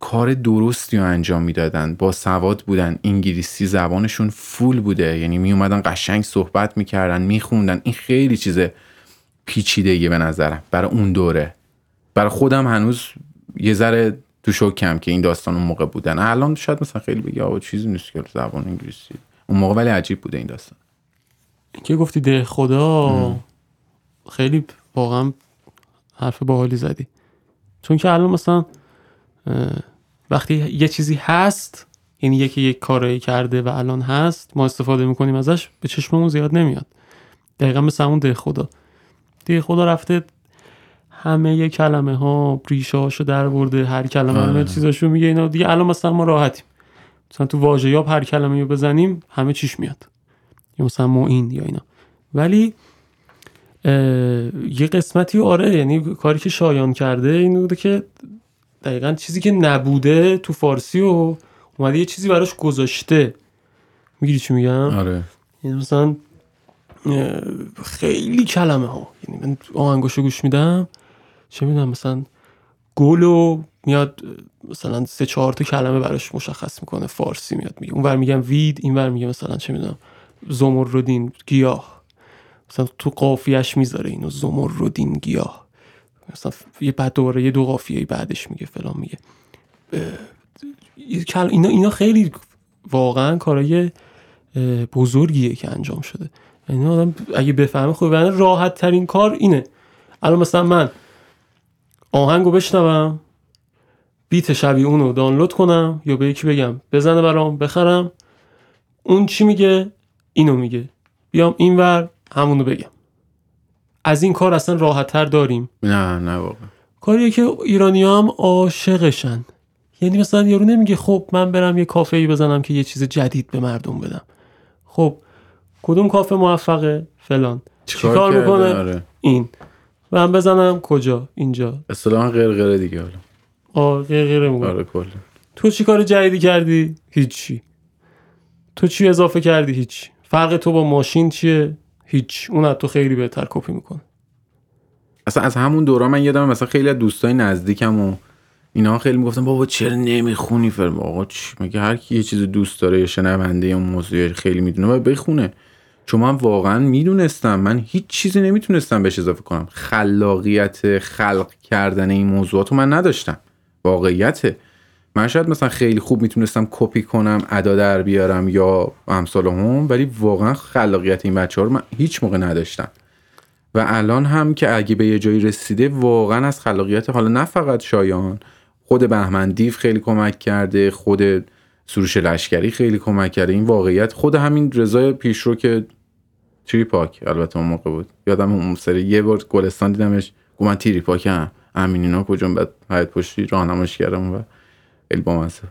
کار درستی رو انجام می‌دادن. با سواد بودن. انگلیسی زبانشون فول بوده. یعنی می اومدن قشنگ صحبت می‌کردن میخوندن. این خیلی چیز پیچیده به نظرم. برای اون دوره. برای خودم هنوز یه ذره تو شوکم که این داستان اون موقع بودن. الان شاید مثلا خیلی بگی آقا چیزی نیست که زبان انگلیسی. اون موقع ولی عجیب بوده این داستان. که گفتی ده خدا؟ خیلی واقعا حرف باحالی زدی. چون که الان مثلا وقتی یه چیزی هست یعنی یکی یک کاری کرده و الان هست ما استفاده می‌کنیم ازش به چشممون زیاد نمیاد. دقیقا مثل همون ده خدا. ده خدا رفته همه یه کلمه ها ریشه هاشو در برده هر کلمه همه آره. چیزاشو میگه اینا دیگه الان مثلا ما راحتیم. مثلا تو واژه یاب هر کلمه رو بزنیم همه چیش میاد. یا مثلا معین یا اینا. ولی یه قسمتی آره یعنی کاری که شایان کرده این بوده که دقیقا چیزی که نبوده تو فارسی و اومده یه چیزی براش گذاشته. می‌گیری چی میگم؟ آره. یعنی مثلا خیلی کلمه ها. یعنی من آهنگاشو گوش میدم چه می‌دونم مثلا گلو میاد اه، مثلا سه چهار تا کلمه براش مشخص می‌کنه فارسی میاد میگه. اونور میگم وید اینور میگه مثلا چه می‌دونم زمردین گیاه. مثلا تو قافیهش می‌ذاره اینو زمردین گیاه. مثلا یه بعد دوباره یه دو قافیه بعدش میگه فلان میگه. اینا اینا خیلی واقعا کارای بزرگیه که انجام شده. یعنی آدم اگه بفهمه خب یعنی راحت ترین کار اینه. الان مثلا من آهنگو بشنوم بیت شبیه اونو دانلود کنم یا به یکی بگم بزنه برام بخرم. اون چی میگه؟ اینو میگه. بیام اینور همونو بگم. از این کار اصلا راحتتر داریم. نه نه واقعا. کاریه که ایرانی هم عاشقشن. یعنی مثلا یارو نمیگه خب من برم یه کافه ای بزنم که یه چیز جدید به مردم بدم. خب کدوم کافه موفقه؟ فلان. چیکار؟ می‌کنه؟ آره. این. من بزنم کجا؟ اینجا. اصطلاحا غرغره دیگه حالا. آه غیر می‌کنه. آره کلا. تو چی کار جدیدی کردی؟ هیچی. تو چی اضافه کردی؟ هیچ فرق تو با ماشین چیه؟ هیچ. اون تو خیلی بهتر کپی می‌کنه. اصلا از همون دوران من یادم مثلا خیلی از دوستای نزدیکم و اینا خیلی می‌گفتن بابا چرا نمی‌خونی؟ فیلم آقا چی؟ مگه هر کی یه چیز دوست داره یا شنونده اون موضوع خیلی می‌دونه باید بخونه. چون من واقعا می‌دونستم. من هیچ چیزی نمی‌تونستم بهش اضافه کنم. خلاقیت خلق کردن این موضوعات رو من نداشتم. واقعیته. من شاید مثلا خیلی خوب می‌تونستم کپی کنم ادا در بیارم یا امثال هم ولی واقعا خلاقیت این بچه ها رو من هیچ موقع نداشتم. و الان هم که اگه به یه جایی رسیده واقعا از خلاقیت حالا نه فقط شایان خود بهمن دیو خیلی کمک کرده خود سروش لشکری خیلی کمک کرده. این واقعیت خود همین رضای پیشرو که تری پاک البته اون موقع بود. یادم اون سری یه بار گلستان دیدمش گفت من تیری پاکم. امین اینا کجا؟ بعد حیات پشتی راهنمایش کردم و خیلی بامزه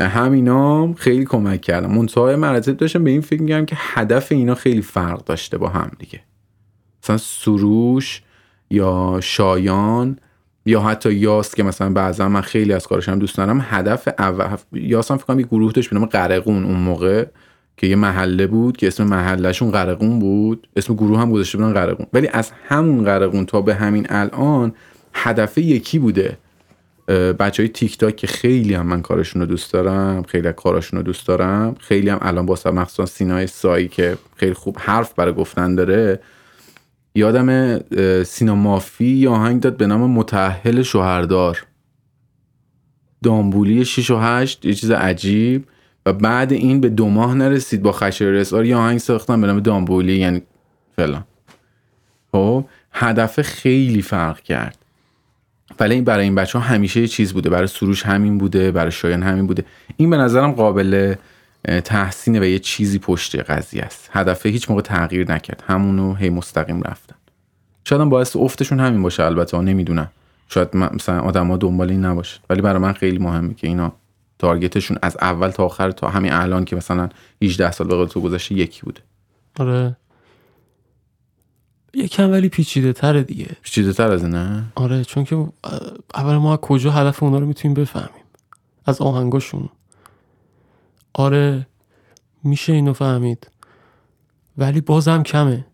همینا هم خیلی کمک کردم. منتهای مراتب داشتم به این فکر میگم که هدف اینا خیلی فرق داشته با هم دیگه. مثلا سروش یا شایان یا حتی یاس که مثلا بعضا من خیلی از کارش هم دوست دارم هدف اول یاس هم فکر کنم یه گروه داشت به نام قرقون اون موقع که یه محله بود که اسم محلهشون قرقون بود. اسم گروه هم گذاشته بودن قرقون ولی از همون قرقون تا به همین الان هدف یکی بوده. بچه های تیک تاک که خیلی هم من کارشون رو دوست دارم خیلی کاراشون رو دوست دارم. خیلی هم الان با مخصوصا سینای سایی که خیلی خوب حرف برای گفتن داره یادم سینا مافی یه آهنگ داد به نام متأهل شوهردار. دامبولی 6 و 8 یه چیز عجیب. و بعد این به دو ماه نرسید با خشر رسار یه آهنگ ساختن به نام دامبولی یعنی فلان. خب هدف خیلی فرق کرد. ولی برای این بچه ها همیشه یه چیز بوده. برای سروش همین بوده برای شایان همین بوده. این به نظرم قابل تحسینه و یه چیزی پشت قضیه است. هدف هیچ موقع تغییر نکرد. همونو هی مستقیم رفتن. شاید هم باعث افتشون همین باشه البته. نمی‌دونم. شاید مثلا آدما دنبال این نباشه. ولی برای من خیلی مهمه که اینا تارگتشون از اول تا آخر تا همین الان که مثلا 18 سال به تو گذشته یکی بوده. آره. یکم ولی پیچیده تره دیگه. پیچیده تر از نه آره چون که اول ما کجا هدف اونا رو می‌تونیم بفهمیم. از آهنگاشون. آره میشه اینو فهمید. ولی بازم کمه.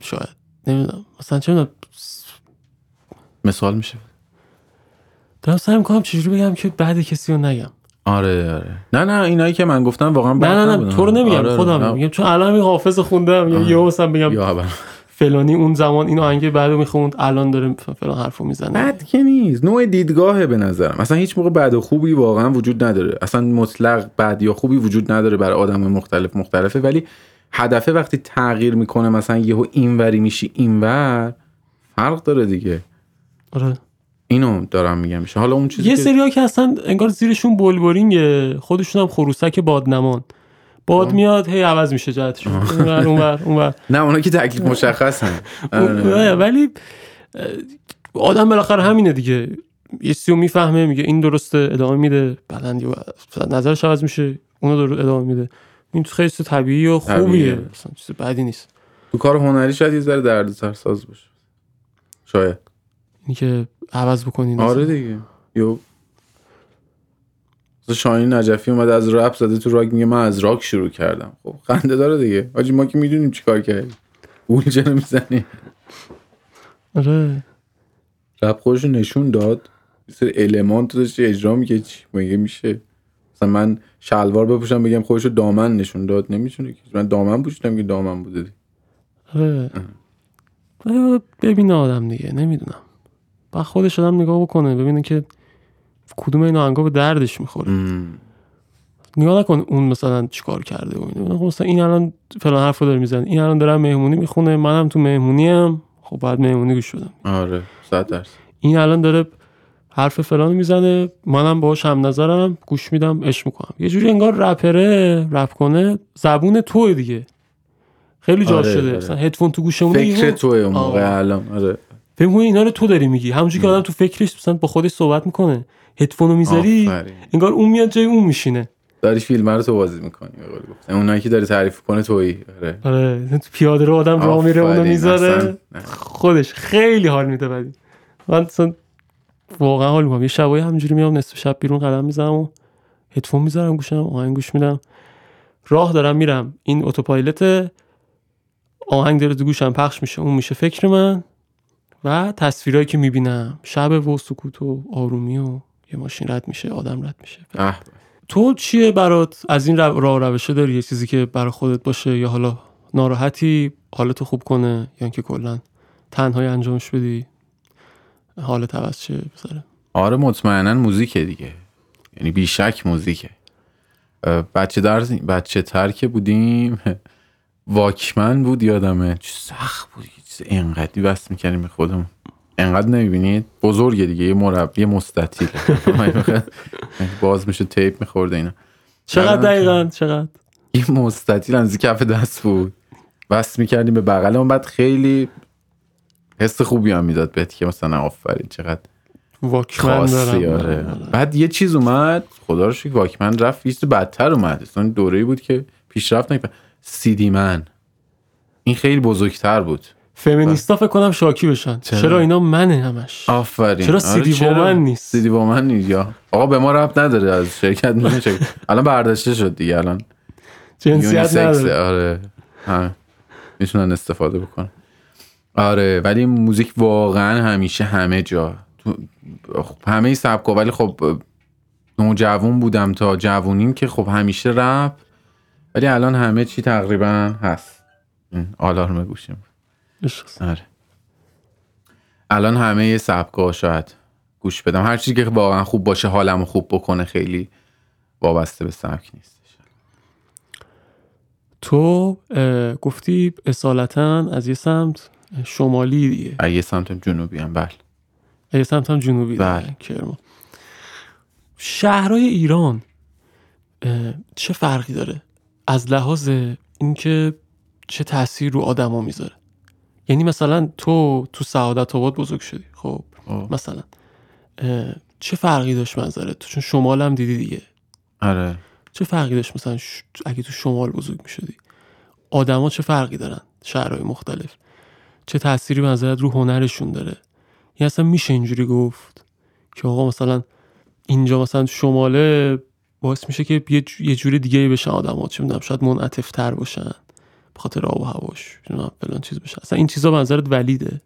شاید. نمی‌دونم. مثلا چه می‌دونم. مثال میشه؟ دارم سعی می‌کنم چجوری بگم که بعد کسی رو نگم. آره آره. نه نه اینایی که من گفتم واقعا نه نه نه تو رو نمیگم آره خودم آره. میگم چون الان حافظ خوندم یا یهو مثلا بگم یا فلانی اون زمان این آهنگ بعدو می‌خوند الان داره فلان حرفو می‌زنه. بد که نیست. نوع دیدگاهه به نظرم. اصلا هیچ موقع بد و خوبی واقعا وجود نداره. اصلا مطلق بد یا خوبی وجود نداره برای آدم مختلف مختلفه. ولی هدفه وقتی تغییر می‌کنه مثلا یهو اینوری میشی اینور فرق داره دیگه. آره. اینو دارم میگم. حالا اون چیزی یه که... سریا که اصلا انگار زیرشون بولبورینگه خودشون هم خروسک بادنمان. باد میاد هی عوض میشه جهتشون اونور اونور اونور. نه اونا که تکلیف مشخصن. ولی آدم بالاخره همینه دیگه. یه سیو می‌فهمه میگه این درسته ادامه میده. بعدن نظرش عوض میشه اونو در ادامه میده. این خیلی طبیعی و خوبیه. اصلا چیز بدی نیست. تو کار هنری شاید یه ذره دردسر ساز باشه. شاید. اینکه عوض بکنین آره دیگه. یو شاهین نجفی اومده از رپ زده تو راک میگه من از راک شروع کردم. خب خنده داره دیگه. آجی ما که می‌دونیم چیکار کردی گول چرا می‌زنی آره. رپ خودش نشون داد. سر المانت داشتی اجرا میگه چی؟ میگه میشه؟ مثلا من شلوار بپوشم بگم خودش دامن نشون داد. نمی‌تونه که. من دامن پوشیدم که دامن بوده دی. آره. ببینه آدم دیگه. نمی‌دونم. با خودش آدم نگاه بکنه ببینه که کدوم این آهنگا به دردش می‌خوره؟ نگاه نکن اون مثلا چیکار کرده و این مثلا این الان فلان حرفو داره می‌زنه. این الان دارم مهمونی می‌خونه. منم تو مهمونی ام خب بعد مهمونی گوش شدم آره صد درصد. این الان داره حرف فلان می‌زنه. منم باهاش هم نظرم. گوش میدم اش می‌کنم. یه جوری انگار رپره رپ کنه. زبون تو دیگه. خیلی جا آره، شده. آره. مثلا هدفون تو گوشمون فکر توی اون موقع. الان. آره. فکر کنی اینا رو تو داری میگی؟ همونجوری که آدم تو فکرش مثلا با خودش صحبت می‌کنه. هدفونو می‌ذاری. انگار اون میاد جای اون میشینه. داری فیلم رو تو بازی می‌کنی به. اونایی که داری تعریف کنه تویی. آره. آره. تو پیاده رو آدم راه میره اونو. می‌ذاره. خودش خیلی حال میده بعدی. من اصلا واقعا حال می‌کنم. یه شبایی همینجوری میام نصف شب بیرون قدم می‌زنم و هدفون می‌ذارم گوشم آهنگ گوش میدم. راه دارم میرم. این اتوپایلوت آهنگ داره تو گوشم پخش میشه اون میشه فکر من. و تصویرهایی که می‌بینم شب و سکوت و آرومی و یه ماشین رد میشه آدم رد میشه. اه. تو چیه برات؟ از این رو- راه روشه داری؟ یه چیزی که برای خودت باشه یا حالا ناراحتی؟ حالتو خوب کنه یا اینکه کلا تنهایی انجامش بدی؟ حالت عوض شه بذاره. آره مطمئنا موزیکه دیگه. یعنی بیشک موزیکه. بچه در بچه تر که بودیم واکمن بود یادمه. چه سخت بود. یه چیز انقدی بس می‌کنیم به خودمون. انقدر نمی‌بینید؟ بزرگه دیگه یه مربی مستطیل باز میشه تیپ میخورده اینا. چقدر دقیقا؟ چقدر؟ یه مستطیل از کف دست بود. بس می‌کردیم به بغلمون. بعد خیلی حس خوبی هم می‌داد بهت که مثلا آفرین چقدر واکمن آره. بعد یه چیز اومد. خدا رو شکر واکمن رفت. یه بدتر اومد. اصلا دوره بود که پیشرفت نکرد. سیدی من. این خیلی بزرگتر بود. فمینیستا فکر کنم شاکی بشن. چرا؟ چرا, اینا منه همش؟ آفرین. چرا آره، CD با من نیست؟ سیدی با من نیست. یا آقا به ما رب نداره از شرکت میشه الان برداشته شد دیگه الان. جنسیت نداره. آره. هم. می‌تونن استفاده بکنن. آره ولی موزیک واقعا همیشه همه جا. تو خب همه سبکا ولی خب نوجوون بودم تا جوونیم که خب همیشه رپ. ولی الان همه چی تقریبا هست. آلارم گوشیم. آره. الان همه سبکا شاید گوش بدم. هر چیزی که واقعا خوب باشه حالمو خوب بکنه خیلی وابسته به سبک نیست. تو گفتی اصالتا از یه سمت شمالی دیگه از یه سمت جنوبی هم بله. از یه سمت هم جنوبی. بله. کرمان شهرهای ایران چه فرقی داره؟ از لحاظ اینکه چه تاثیر رو آدما می‌ذاره. یعنی مثلا تو تو سعادت آباد بزرگ شدی. خب خب. مثلا چه فرقی داشت منظره؟ تو چون شمال هم دیدی دیگه. آره. چه فرقی داشت مثلا ش- اگه تو شمال بزرگ می‌شدی؟ آدما چه فرقی دارن؟ شهرهای مختلف. چه تأثیری به نظرت رو هنرشون داره؟ یعنی اصلا میشه اینجوری گفت که آقا مثلا اینجا مثلا شماله باعث میشه که یه جو- یه جور دیگه بشن آدما. چه می‌دونم شاید منعطف تر باشن. خاطر آب و هواش فلان چیز بشه. اصلا این چیزا به نظرت ولیده؟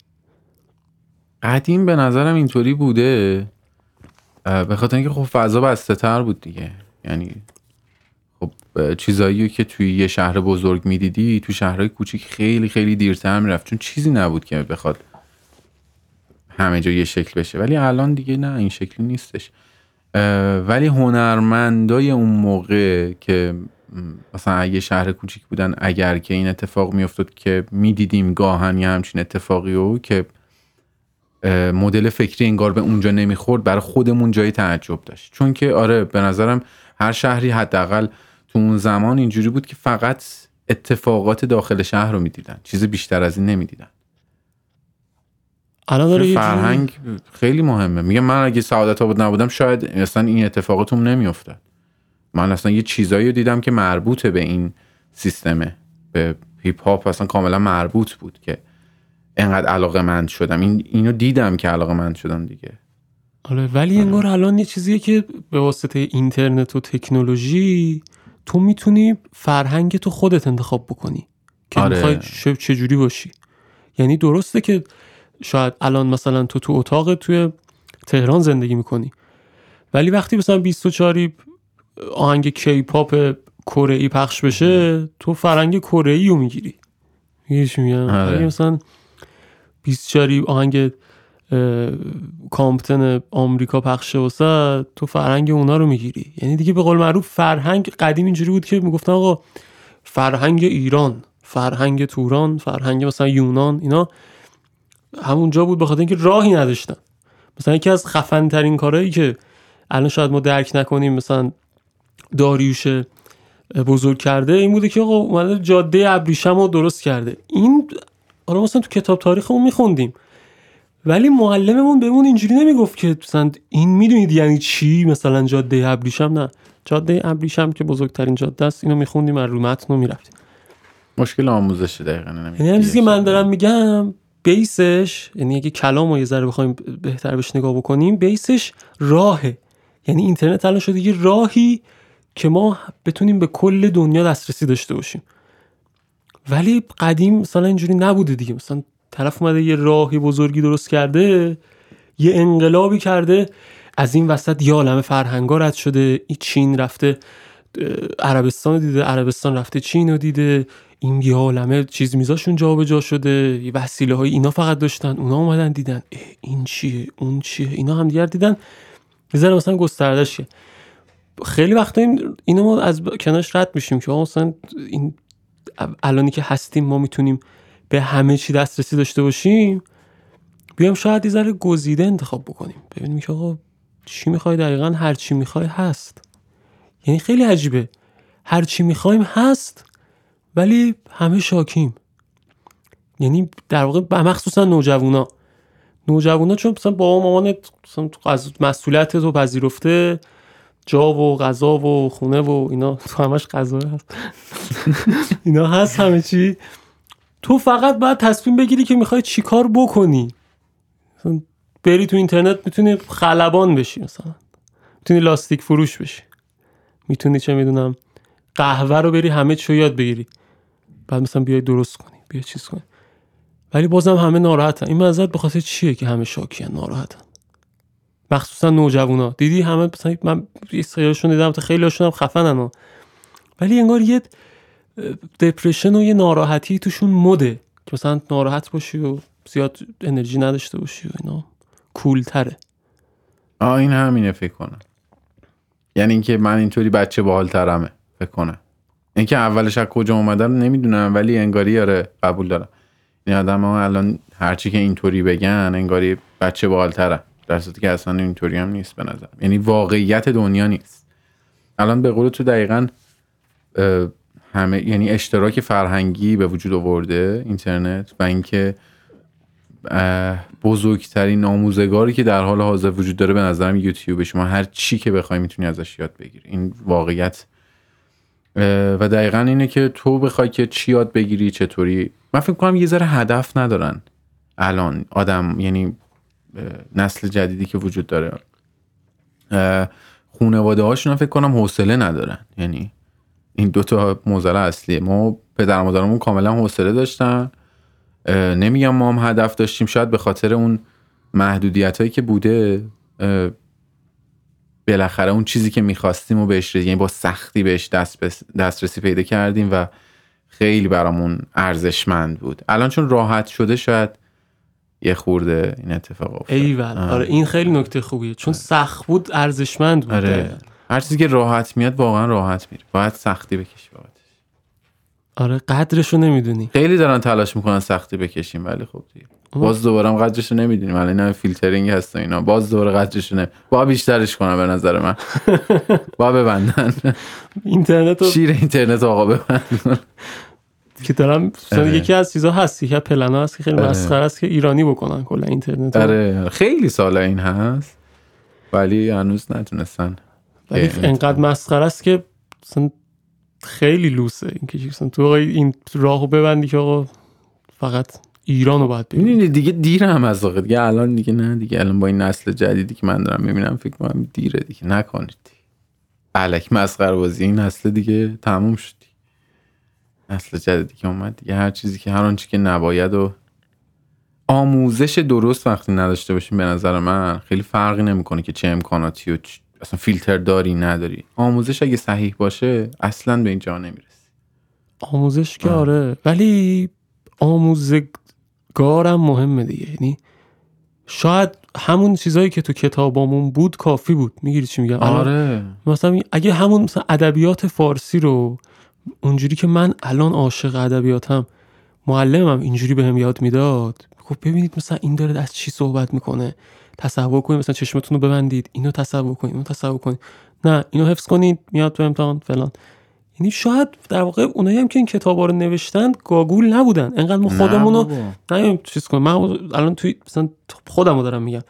قدیم به نظرم اینطوری بوده به خاطر اینکه خب فضا بسته تر بود دیگه. یعنی خب چیزایی که توی یه شهر بزرگ می‌دیدی تو شهرهای کوچیک خیلی خیلی دیرتر می‌رفت. چون چیزی نبود که بخواد همه جا یه شکل بشه. ولی الان دیگه نه این شکلی نیستش. ولی هنرمندای اون موقع که مثلا اگه شهر کوچیک بودن اگر که این اتفاق میافتاد که می‌دیدیم گاهن یه همچین اتفاقی رو که مدل فکری انگار به اونجا نمی‌خورد برای خودمون جای تعجب داشت. چون که آره به نظرم هر شهری حداقل تو اون زمان اینجوری بود که فقط اتفاقات داخل شهر رو می‌دیدن چیز بیشتر از این نمی‌دیدن. الان داره فرهنگ خیلی مهمه. میگم من اگه سعادت آباد نبودم شاید اصلا این اتفاقاتم نمیافتاد. من اصلا یه چیزایی رو دیدم که مربوطه به این سیستمه. به هیپ هاپ اصلا کاملا مربوط بود که انقدر علاقه مند شدم. این اینو دیدم که علاقه مند شدم دیگه. آره ولی انگار الان یه چیزیه که به واسطه اینترنت و تکنولوژی تو می‌تونی فرهنگ تو خودت انتخاب بکنی که آره. می‌خوای چه چجوری باشی. یعنی درسته که شاید الان مثلا تو تو اتاق توی تهران زندگی می‌کنی ولی وقتی مثلا 24 آهنگ کیپاپ کره ای پخش بشه تو فرهنگ کره ای رو می‌گیری. میگی چی میگم؟ آره. اگه مثلا 24 آهنگ کامپتن آمریکا پخشه واسه تو فرهنگ اونا رو می‌گیری. یعنی دیگه به قول معروف فرهنگ قدیم اینجوری بود که می‌گفتن آقا فرهنگ ایران فرهنگ توران فرهنگ مثلا یونان اینا همونجا بود به خاطر اینکه راهی نداشتن. مثلا یکی از خفن ترین کارهایی که الان شاید ما درک نکنیم مثلا داریوش بزرگ کرده این بوده که آقا اومده جاده ابریشم رو درست کرده. این حالا مثلا تو کتاب تاریخمون میخوندیم. ولی معلممون بهمون اینجوری نمی‌گفت که مثلا این می‌دونید یعنی چی؟ مثلا جاده ابریشم؟ نه. جاده ابریشم که بزرگترین جاده است اینو میخوندیم از رو متن می‌رفتیم. مشکل آموزش دقیقا یعنی همین چیزی که من دارم میگم بیسش یعنی اگه کلام رو یه ذره بخوایم بهتر بهش نگاه بکنیم بیسش راهه. یعنی اینترنت الان شده یه راهی که ما بتونیم به کل دنیا دسترسی داشته باشیم. ولی قدیم مثلا اینجوری نبوده دیگه. مثلا طرف اومده یه راهی بزرگی درست کرده یه انقلابی کرده از این وسط یه عالم فرهنگا رد شده. این چین رفته عربستان دیده عربستان رفته چین رو دیده. این یه عالمه چیز میزاشون جا شده. یه وسیله های اینا فقط داشتن اونا اومدن دیدن این چیه اون چیه اینا هم دیگر دیدن. یه مثلا گستردش خیلی وقتا این اینو ما از کنارش رد میشیم که مثلا این الانی که هستیم ما می‌تونیم به همه چی دسترسی داشته باشیم بیام شاید یه ذره گزیده انتخاب بکنیم. ببینیم که آقا چی می‌خوای؟ دقیقا هر چی می‌خوای هست. یعنی خیلی عجیبه. هر چی می‌خوایم هست ولی همه شاکیم. یعنی در واقع مخصوصا نوجوانا. نوجوانا چون مثلا با مامان از مسئولیت تو پذیرفته جا و غذا و خونه و اینا. تو همش غذا هست. اینا هست همه چی. تو فقط باید تصمیم بگیری که می‌خوای چیکار بکنی. بری تو اینترنت می‌تونی خلبان بشی مثلا. می‌تونی لاستیک فروش بشی. می‌تونی چه می‌دونم قهوه رو بری همه چی یاد بگیری. بعد مثلا بیای درست کنی بیا چیز کنی. ولی بازم همه ناراحتن. این مزد به خاطر چیه که همه شاکیان ناراحتن؟ مخصوصا نوجوانا. دیدی همه مثلا من یه دیدم تا خیلی هاشون هم خفنن ولی انگار یه دپرشن و یه ناراحتی توشون مده که مثلا ناراحت باشی و زیاد انرژی نداشته باشی و اینا. کولتره. آه این همینه فکر کنم. یعنی اینکه من اینطوری بچه باحال ترمه فکر کنم. اینکه اولش از کجا اومده رو نمی‌دونم ولی انگاری آره قبول دارم. این آدم ها الان هرچی که اینطوری بگن انگاری بچه باحال تره در که اصلا اینطوری هم نیست به نظر یعنی واقعیت دنیا نیست. الان به قول تو دقیقا همه یعنی اشتراک فرهنگی به وجود آورده اینترنت و اینکه بزرگترین آموزگاری که در حال حاضر وجود داره به نظرم یوتیوب شما هر چی که بخوای می‌تونی ازش یاد بگیری. این واقعیت. و دقیقا اینه که تو بخوای که چی یاد بگیری چطوری؟ من فکر کنم یه ذره هدف ندارن الان آدم یعنی نسل جدیدی که وجود داره. خونواده هاشون فکر کنم حوصله ندارن. یعنی این دوتا موزله اصلیه. ما پدر مادرمون کاملا حوصله داشتن. نمیگم ما هم هدف داشتیم. شاید به خاطر اون محدودیت هایی که بوده بالاخره اون چیزی که می‌خواستیم و بهش یعنی با سختی بهش دست دسترسی پیدا کردیم و خیلی برامون ارزشمند بود. الان چون راحت شده شاید یه خورده این اتفاق افتاد. ایول آره این خیلی نکته خوبیه. چون سخت بود ارزشمند بود. آره. هر چیزی که راحت میاد واقعا راحت میره. باید سختی بکشی بابتش. آره قدرشو نمی‌دونی. خیلی دارن تلاش می‌کنن سختی بکشیم ولی خب دیگه. باز دوباره هم قدرشو نمی‌دونیم. الان اینا فیلترینگ هست اینا. باز دوباره قدرشو نه با بیشترش کنم به نظر من. با ببندن. اینترنت شیر اینترنت آقا ببندن که دارم آره. یکی از چیزا هست یکی پلنا هست که خیلی آره. مسخره است که ایرانی بکنن کلا اینترنت آره. خیلی سال این هست ولی هنوز نتونستن. ولی انقدر مسخره است که خیلی لوسه اینکه تو این راهو ببندی که آقا فقط ایران رو باید ببینی. دیگه دیره هم از دیگه الان دیگه نه دیگه. الان با این نسل جدیدی که من دارم می‌بینم فکر کنم دیره دیگه. نکنید. علک مسخره بازی. این نسل دیگه تموم شدی نسل جدیدی که اومد. دیگه هر چیزی که هر آنچه که نباید و آموزش درست وقتی نداشته باشیم به نظر من خیلی فرقی نمی‌کنه که چه امکاناتی و اصلا فیلتر داری نداری. آموزش اگه صحیح باشه اصلا به اینجا نمی‌رسی. آموزش که آره ولی آموزگارم مهمه دیگه. یعنی شاید همون چیزایی که تو کتابامون بود کافی بود. می‌گیری چی میگم؟ آره. مثلا اگه همون مثلا ادبیات فارسی رو اونجوری که من الان عاشق ادبیاتم معلمم اینجوری بهم یاد می‌داد. خب ببینید مثلا این داره از چی صحبت می‌کنه؟ تصور کنید مثلا چشمتون رو ببندید اینو تصور کنید اینو تصور کنید. نه اینو حفظ کنید میاد تو امتحان فلان. یعنی شاید در واقع اونایی هم که این کتابا رو نوشتن گاگول نبودن. انقدر ما خودمون رو نه چیز کنیم من الان توی مثلا خودم رو دارم میگم.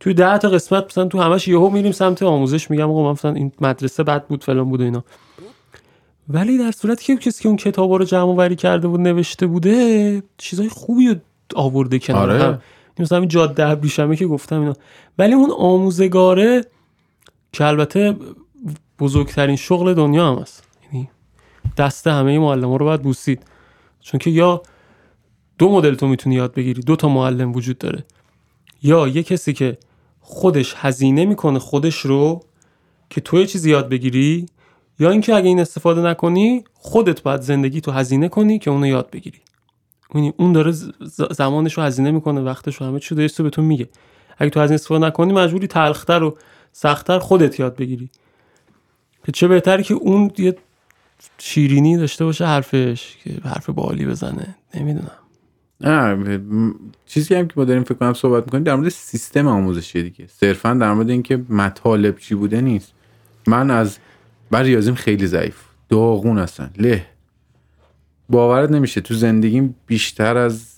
توی ده تا قسمت مثلا تو همش یهو میریم سمت آموزش میگم آقا مثلا این مدرسه بد بود فلان بود اینا. ولی در صورتی که کسی که اون کتابا رو جمع وری کرده بود نوشته بوده چیزای خوبی رو آورده کنار آره. هم. مثلا این جاده ابریشمه که گفتم اینا. ولی اون آموزگاره که البته بزرگترین شغل دنیا هم هست. یعنی دست همه معلم رو باید بوسید. چون که یا دو مدل تو می‌تونی یاد بگیری دو تا معلم وجود داره. یا یه کسی که خودش هزینه می‌کنه خودش رو که تو یه چیزی یاد بگیری یا اینکه اگه این استفاده نکنی خودت باید زندگی تو هزینه کنی که اونو یاد بگیری. یعنی اون داره زمانش رو هزینه می‌کنه وقتش رو همه چی رو به تو میگه. اگه تو از این استفاده نکنی مجبوری تلختر و سختتر خودت یاد بگیری. که چه بهتری که اون یه شیرینی داشته باشه حرفش که حرف بالی بزنه. نمی‌دونم. نه چیزی هم که ما داریم فکر کنم صحبت می‌کنیم در مورد سیستم آموزشی دیگه. صرفا در مورد اینکه مطالب چی بوده نیست. من از بر ریاضیم خیلی ضعیف. داغون هستن. له. باورت نمیشه. تو زندگیم بیشتر از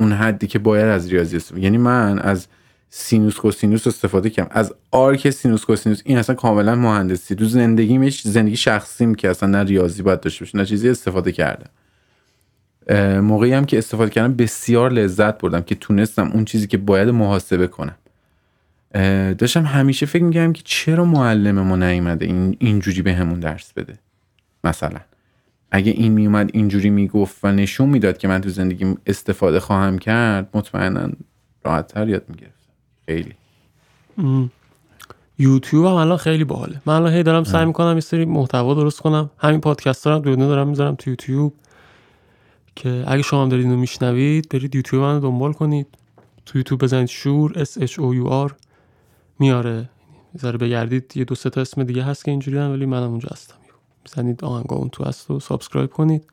اون حدی که باید از ریاضی استفاده یعنی من از سینوس کوسینوس استفاده کردم. از آرک سینوس کوسینوس این اصلا کاملا مهندسی. تو زندگیم زندگی شخصیم که اصلا نه ریاضی باید داشته باشه نه چیزی استفاده کردم. موقعی هم که استفاده کردم بسیار لذت بردم که تونستم اون چیزی که باید محاسبه کنم. داشتم همیشه فکر می‌کردم که چرا معلم ما نیومده این اینجوری به همون درس بده؟ مثلا. اگه این میومد اینجوری می‌گفت و نشون می‌داد که من تو زندگیم استفاده خواهم کرد مطمئنا راحتتر یاد می‌گرفتم. خیلی. یوتیوب هم الان خیلی باحاله. من الان هی دارم سعی می‌کنم یه سری محتوا درست کنم. همین پادکست هم دونه دارم می‌ذارم تو یوتیوب که اگه شما هم دارید اینو میشنوید برید یوتیوب من دنبال کنید. تو یوتیوب بزنید شور S H O U R. میاره. ذره بگردید یه دو سه تا اسم دیگه هست که اینجوری ولی منم اونجا هستم. بزنید آهنگا اون تو هست و subscribe کنید.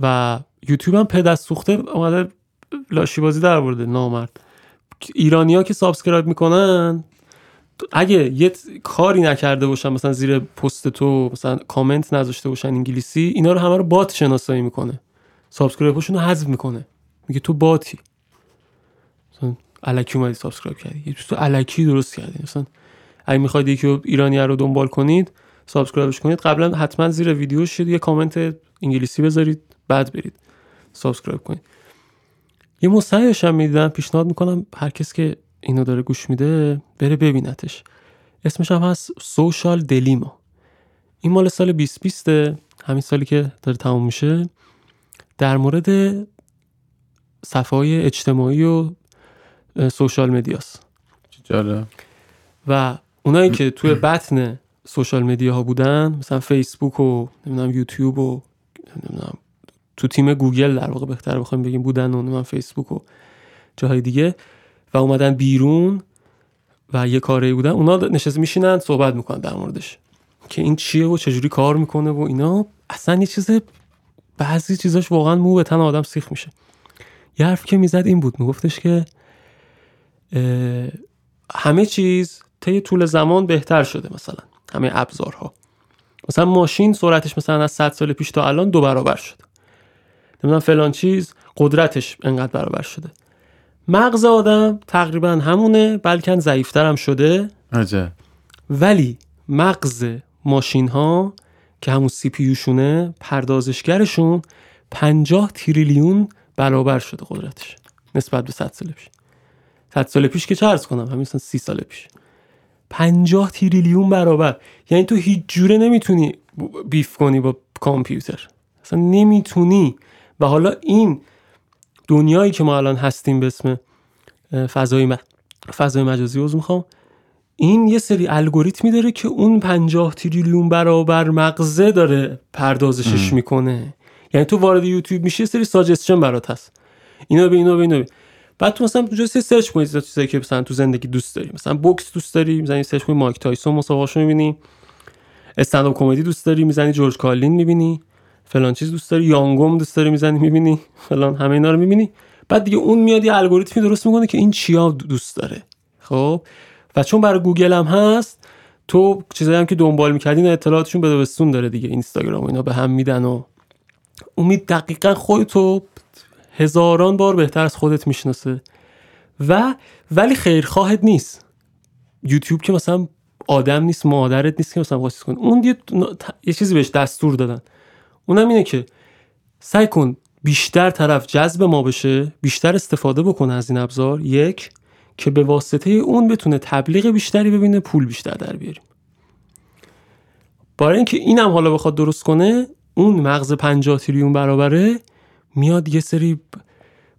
و یوتیوب هم پدر سوخته اومده لاشی بازی درآورده نامرد. ایرانیا که subscribe می‌کنن اگه یه کاری نکرده باشن مثلا زیر پست تو مثلا کامنت نذاشته باشن انگلیسی اینا رو همه رو bot شناسایی می‌کنه. subscribe شون رو حذف می‌کنه. میگه تو bot ی. مثلا الکی اومدی subscribe کردی. یه تو الکی درست کردی. مثلا اگه می‌خواید یکی ایرانی رو دنبال کنید subscribe ش کنید قبلا حتما زیر ویدیوش یه کامنت انگلیسی بذارید بعد برید subscribe کنید. یه مستندش هم می‌دیدم پیشنهاد می‌کنم هر کس که اینو داره گوش میده بره ببینتش. اسمش هم هست Social Dilemma این مال سال 2020 همین سالی که داره تموم میشه. در مورد صفحه های اجتماعی و social media ست و اونایی که توی بطن social media ها بودن مثلا فیسبوک و نمی‌دونم یوتیوب و نمی‌دونم تو تیم گوگل در واقع بهتر بخوایم بگیم بودن و من فیسبوک و جاهای دیگه و اومدن بیرون و یه کاری بودن. اونا نشسته میشینن صحبت می‌کنن در موردش. که این چیه و چجوری کار می‌کنه و اینا. اصلا یه چیز بعضی چیزاش واقعا مو به تن آدم سیخ میشه. یه حرف که می‌زد این بود میگفتش که همه چیز طی طول زمان بهتر شده مثلا همه ابزارها. مثلا ماشین سرعتش مثلا از 100 سال پیش تا الان دو برابر شده. نمی‌دونم فلان چیز قدرتش انقدر برابر شده. مغز آدم تقریبا همونه بلکن ضعیفتر هم شده. عجب. ولی مغز ماشین ها که همون سی پی شونه پردازشگرشون 50 تریلیون برابر شده قدرتش نسبت به 100 سال پیش. 100 سال پیش که چه کنم؟ همین 30 سال پیش. 50 تریلیون برابر. یعنی تو هیچ جوره نمی‌تونی بیف کنی با کامپیوتر. اصلا نمی‌تونی. و حالا این دنیایی که ما الان هستیم به اسم فضای, فضای مجازی عذر می‌خوام این یه سری الگوریتمی داره که اون 50 تریلیون برابر مغزه داره پردازشش می‌کنه. یعنی تو وارد یوتیوب میشی یه سری suggestion برات هست. اینو به اینو به اینو بعد تو مثلا اونجا search کنید چیزایی که مثلا تو زندگی دوست داری. مثلا بوکس دوست داری می‌زنی search کنی مایک تایسون مسابقهشو می‌بینی. استنداپ کمدی دوست داری می‌زنی جورج کارلین می‌بینی. فلان چیز دوست داری یانگوم دوست داری می‌زنی می‌بینی. فلان همه اینا رو می‌بینی. بعد دیگه اون میاد یه الگوریتمی درست می‌کنه که این چیا دوست داره. خب؟ و چون برای گوگل هم هست تو چیزایی هم که دنبال می‌کردین اطلاعاتشون به داره دیگه. اینستاگرام و اینا به هم میدن و امید دقیقا خودتو هزاران بار بهتر از خودت می‌شناسه. و ولی خیرخواهت نیست. یوتیوب که مثلا آدم نیست مادرت نیست که مثلا واسه کن اون یه, یه چیزی بهش دستور دادن. اونم اینه که سعی کن بیشتر طرف جذب ما بشه بیشتر استفاده بکنه از این ابزار. یک که به واسطه اون بتونه تبلیغ بیشتری ببینه پول بیشتر در بیاریم. برای اینکه اینم حالا بخواد درست کنه اون مغز 50 تریلیون برابره میاد یه سری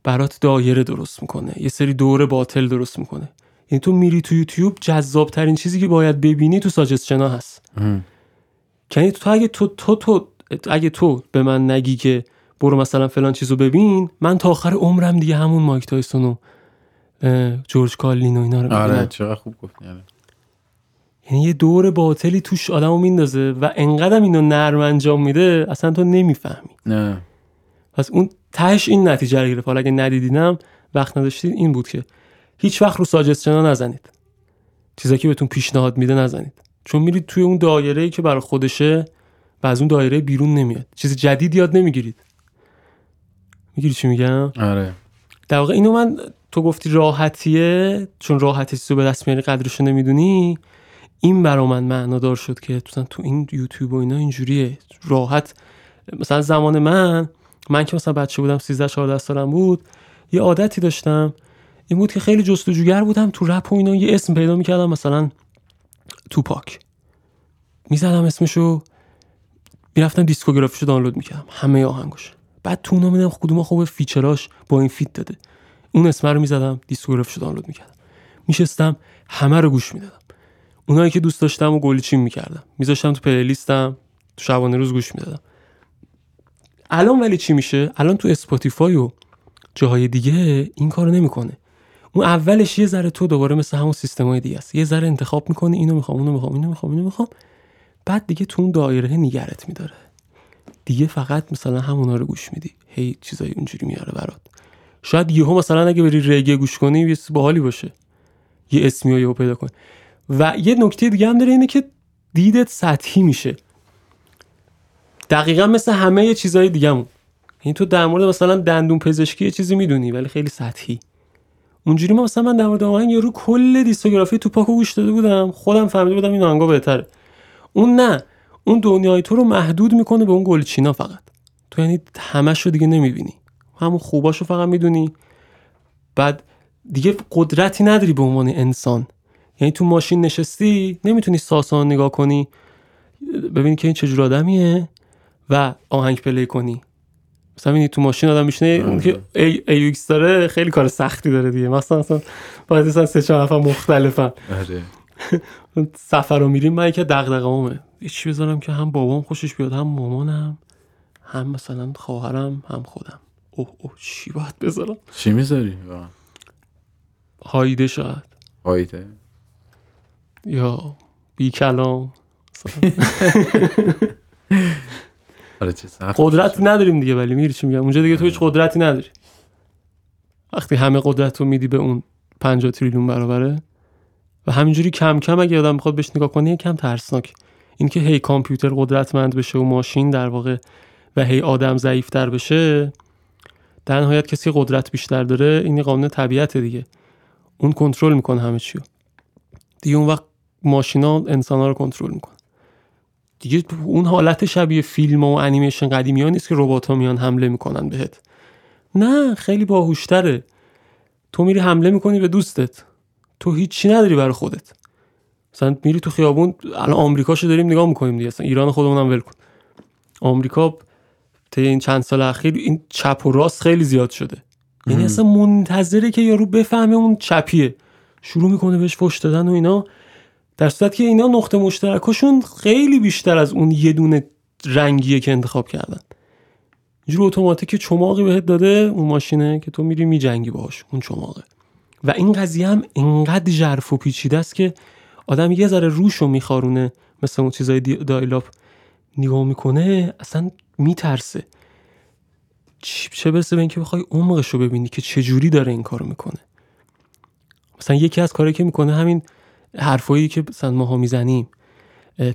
برات دایره درست می‌کنه یه سری دور باطل درست می‌کنه. یعنی تو میری تو یوتیوب جذاب ترین چیزی که باید ببینی تو ساجستشنا هست. یعنی تو اگه تو تو تو اگه تو به من نگی که برو مثلا فلان چیزو ببین من تا آخر عمرم دیگه همون مایک تایسون و جورج کالین و اینا رو آره چقدر خوب گفت یعنی یعنی یه دور باطلی توش آدمو میندازه و انقدر اینو نرم انجام میده اصلا تو نمی‌فهمی. نه. پس اون تهش این نتیجه رو گرفت. حالا اگه ندیدینم وقت نداشتید این بود که هیچ وقت رو ساجستشن نزنید. چیزایی که بهتون پیشنهاد میده نزنید. چون میرید توی اون دایره ای که برای خودشه و از اون دایره بیرون نمیاد. چیز جدید یاد نمی‌گیرید. می‌گیری چی میگم؟ آره. در واقع اینو من تو گفتی راحتیه چون راحتی تو به دست میاری قدرشو نمی‌دونی. این برا من معنادار شد که تو این یوتیوب و اینا اینجوریه. راحت مثلا زمان من من که مثلا بچه بودم 13 14 سالم بود یه عادتی داشتم. این بود که خیلی جستجوگر بودم تو رپ و اینا. یه اسم پیدا می‌کردم مثلا توپاک. می‌زدم اسمشو می‌رفتم discography شو دانلود می‌کردم. همه آهنگاش بعد تو اونا می‌دیدم کدوم خوب feature اش با این feat داده. اون اسم رو می‌زدم discography شو دانلود می‌کردم. میشستم همه رو گوش می‌دادم. اونایی که دوست داشتم و گلچین می‌کردم. میذاشتم تو playlist م تو شبانه روز گوش می‌دادم. الان ولی چی میشه؟ الان تو اسپاتیفای و جاهای دیگه این کارو نمی‌کنه. اون اولش یه ذره تو دوباره مثل همون سیستمای دیگه است. یه ذره انتخاب می‌کنه اینو می‌خوام اونو می‌خوام اینو می‌خوام اینو می‌خوام. بعد دیگه تو اون دایره نگرت میداره. دیگه فقط مثلا همونا رو گوش میدی. هی چیزای اونجوری میاره برات. شاید یهو مثلا اگه بری رگه گوش کنی یه باحالی باشه. یه اسمی یهو پیدا کنی. و یه نکته دیگه هم داره اینه که دیدت سطحی میشه. دقیقا مثل همه چیزهای دیگهمون این تو در مورد مثلا دندون پزشکی یه چیزی می‌دونی ولی خیلی سطحی. اونجوری ما مثلا من در مورد آهنگ یارو کل دیسکوگرافی تو پاکو گوش داده بودم. خودم فهمیده بودم این آهنگا بهتره. اون نه. اون دنیای تو رو محدود می‌کنه به اون گلچینا فقط. تو یعنی همش رو دیگه نمی‌بینی. همون خوباشو فقط می‌دونی. بعد دیگه قدرتی نداری به عنوان انسان. یعنی تو ماشین نشستی نمی‌تونی ساسان نگاه کنی. ببینی که این چجور آدمیه. و آهنگ پلی کنی. مثلا تو ماشین آدم میشنه اون که ای, ای داره خیلی کار سختی داره دیگه. مثلا مثلا باید مثلا سه چهار نفر مختلفن. سفر رو میریم. من که دغدغه‌امه چی بذارم که هم بابام خوشش بیاد هم مامانم هم مثلا خواهرم هم خودم. اوه اوه چی باید بذارم؟ چی می‌ذاری؟ هایده شاید. هایده؟ یا بی کلام آره، قدرت نداریم دیگه ولی میری چی میگم؟ اونجا دیگه تو هیچ قدرتی نداری. وقتی همه قدرت رو میدی به اون 50 تریلیون برابره و همینجوری کم کم اگه آدم بخواد بهش نگاه کنه کم ترسناک. اینکه هی کامپیوتر قدرتمند بشه و ماشین در واقع و هی آدم ضعیفتر بشه در نهایت کسی قدرت بیشتر داره این قانون طبیعت دیگه. اون کنترل می‌کنه همه چیو. دیگه اون وقت ماشینا انسان رو کنترل می‌کنه. دیگه اون حالت شبیه فیلم و انیمیشن قدیمی ها نیست که ربات ها میان حمله می‌کنن بهت. نه خیلی باهوشتره. تو میری حمله می‌کنی به دوستت. تو هیچی نداری برای خودت. مثلا میری تو خیابون الان آمریکاشو داریم نگاه می‌کنیم دیگه. اصلا ایران خودمون هم ول کن. آمریکا طی این چند سال اخیر این چپ و راست خیلی زیاد شده. یعنی اصلا منتظره که یارو بفهمه اون چپیه. شروع می‌کنه بهش فش دادن و اینا. در صورت که اینا نقطه مشترکاشون خیلی بیشتر از اون یه دونه رنگیه که انتخاب کردن. اینجور اتوماتیک چماقی بهت داده اون ماشینه که تو میری میجنگی باهاش اون چماقه. و این قضیه هم انقدر ژرف و پیچیده است که آدم یه ذره روشو میخارونه مثل اون چیزای دایلاپ نگاه می‌کنه اصلا میترسه. چه برسه به اینکه بخوای عمقش رو ببینی که چه جوری داره این کارو می‌کنه. مثلا یکی از کاری که می‌کنه همین حرفایی که مثلا ماها می‌زنیم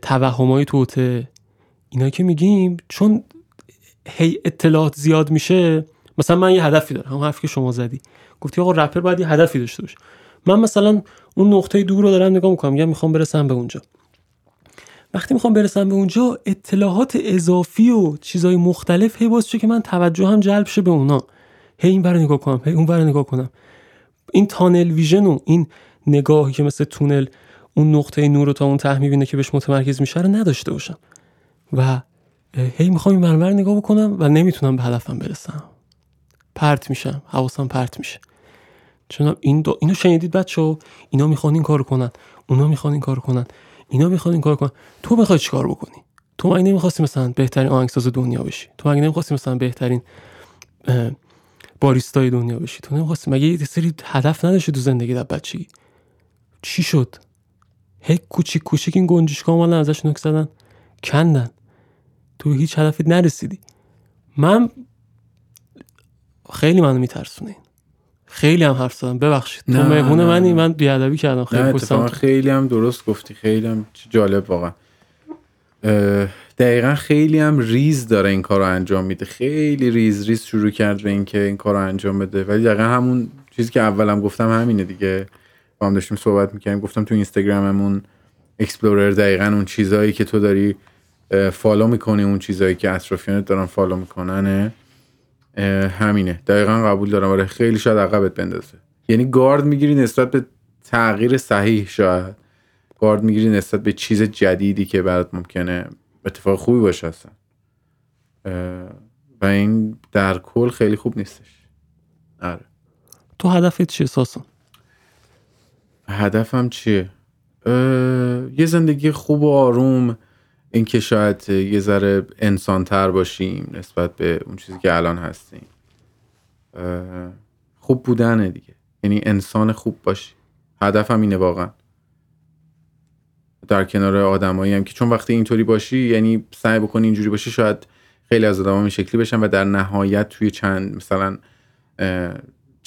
توهمای توته اینا که میگیم چون هی اطلاعات زیاد میشه مثلا من یه هدفی دارم همون حرفی که شما زدی. گفتی آقا رپر باید یه هدفی داشته باشه. من مثلا اون نقطه دور رو دارم نگاه می‌کنم میگم می‌خوام برسم به اونجا. وقتی می‌خوام برسم به اونجا اطلاعات اضافی و چیزای مختلف هی باعث که من توجه هم جلب شه به اونا. هی این برای نگاه کنم هی اون برای نگاه کنم. این تانل ویژن و این نگاهی که مثل تونل اون نقطه نور رو تا اون ته می‌بینه که بهش متمرکز میشه رو نداشته باشم. و هی می‌خوام این مرمر نگاه بکنم و نمی‌تونم به هدفم برسم. پرت میشم حواسم پرت میشه. چون این دو... اینو شنیدید بچه اینا می‌خوان این کارو کنن. اونا می‌خوان این کارو کنن. اینا می‌خوان این کار کنن. تو می‌خوای چیکار بکنی؟ تو مگه نمی‌خواستی مثلا بهترین آهنگساز دنیا بشی؟ تو مگه نمی‌خواستی مثلا بهترین باریستای دنیا بشی؟ تو نمی‌خواستی مگه یه سری هدف نداشتی تو زندگی در بچگی؟ چی شد؟ هی کوچیک کوچیک این گنجشکا مال ازش نک زدن. کندن. تو هیچ هدفی نرسیدی. من خیلی منو میترسونه خیلی هم حرف زدم. ببخشید. تو مهمون منی من بیادبی کردم. خیلی خیلی هم درست گفتی. خیلی هم جالب واقعا. دقیقا خیلی هم ریز داره این کار رو انجام میده. خیلی ریز ریز شروع کرد به اینکه این کار رو انجام بده. ولی دقیقا همون چیزی که اولم گفتم همینه دیگه. با هم داشتیم صحبت می‌کنیم گفتم تو اینستاگراممون explore دقیقا اون چیزهایی که تو داری follow می‌کنی اون چیزهایی که اطرافیانت دارن follow می‌کنن همینه. دقیقا قبول دارم. آره خیلی شاید عقبت بندازه. یعنی گارد می‌گیری نسبت به تغییر صحیح شاید. گارد می‌گیری نسبت به چیز جدیدی که برات ممکنه اتفاق خوبی باشه اصلا. و این در کل خیلی خوب نیستش. آره. تو هدفت چیه ساسان؟ هدفم چیه؟ یه زندگی خوب و آروم اینکه شاید یه ذره انسان تر باشیم نسبت به اون چیزی که الان هستیم. خوب بودنه دیگه. یعنی انسان خوب باشی. هدفم اینه واقعا. در کنار آدمایی هم که چون وقتی اینطوری باشی یعنی سعی بکنی اینجوری باشی شاید خیلی از آدم این شکلی بشن و در نهایت توی چند مثلا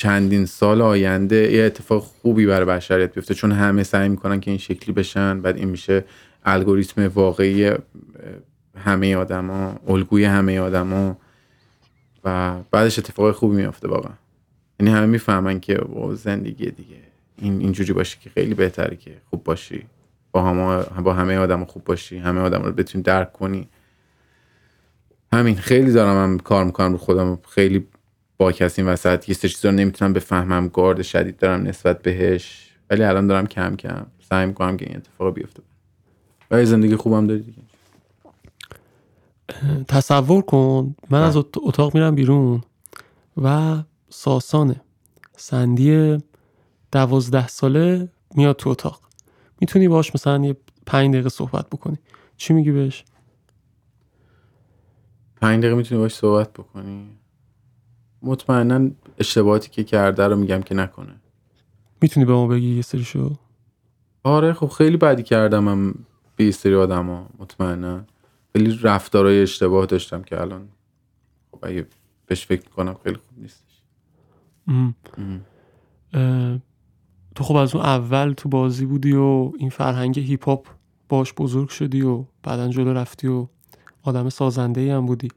چندین سال آینده یه اتفاق خوبی برای بشریت بیفته. چون همه سعی می‌کنن که این شکلی بشن بعد این میشه الگوریتم واقعی همه آدما الگوی همه آدما. و بعدش اتفاق خوبی میافته واقعا. یعنی همه می‌فهمن که زندگی دیگه. این اینجوری باشه که خیلی بهتره که خوب باشی. با همه با همه آدم خوب باشی. همه آدم رو بتونی درک کنی. همین. خیلی دارم هم کار می‌کنم رو خودم. خیلی با کسی وسط. یه چیزا رو نمی‌تونم بفهمم. گارد شدید دارم نسبت بهش. ولی الان دارم کم کم سعی می‌کنم که این اتفاق بیفته. و زندگی خوبم داری دیگه. تصور کن. من از اتاق میرم بیرون و ساسانه سندی دوازده ساله میاد تو اتاق. می‌تونی باش مثلا یه پنج دقیقه صحبت بکنی. چی میگی بهش؟ پنج دقیقه می‌تونی باش صحبت بکنی. مطمئنا اشتباهاتی که کرده رو میگم که نکنه. می‌تونی به ما بگی یه سریشو؟ آره خب خیلی بدی کردم هم به یه سری آدم ها مطمئنا. خیلی رفتارهای اشتباه داشتم که الان خب اگه بهش فکر می‌کنم خیلی خوب نیستش. تو خب از اون اول تو بازی بودی و این فرهنگ هیپ هاپ باش بزرگ شدی و بعدا جلو رفتی و آدم سازنده ای هم بودی.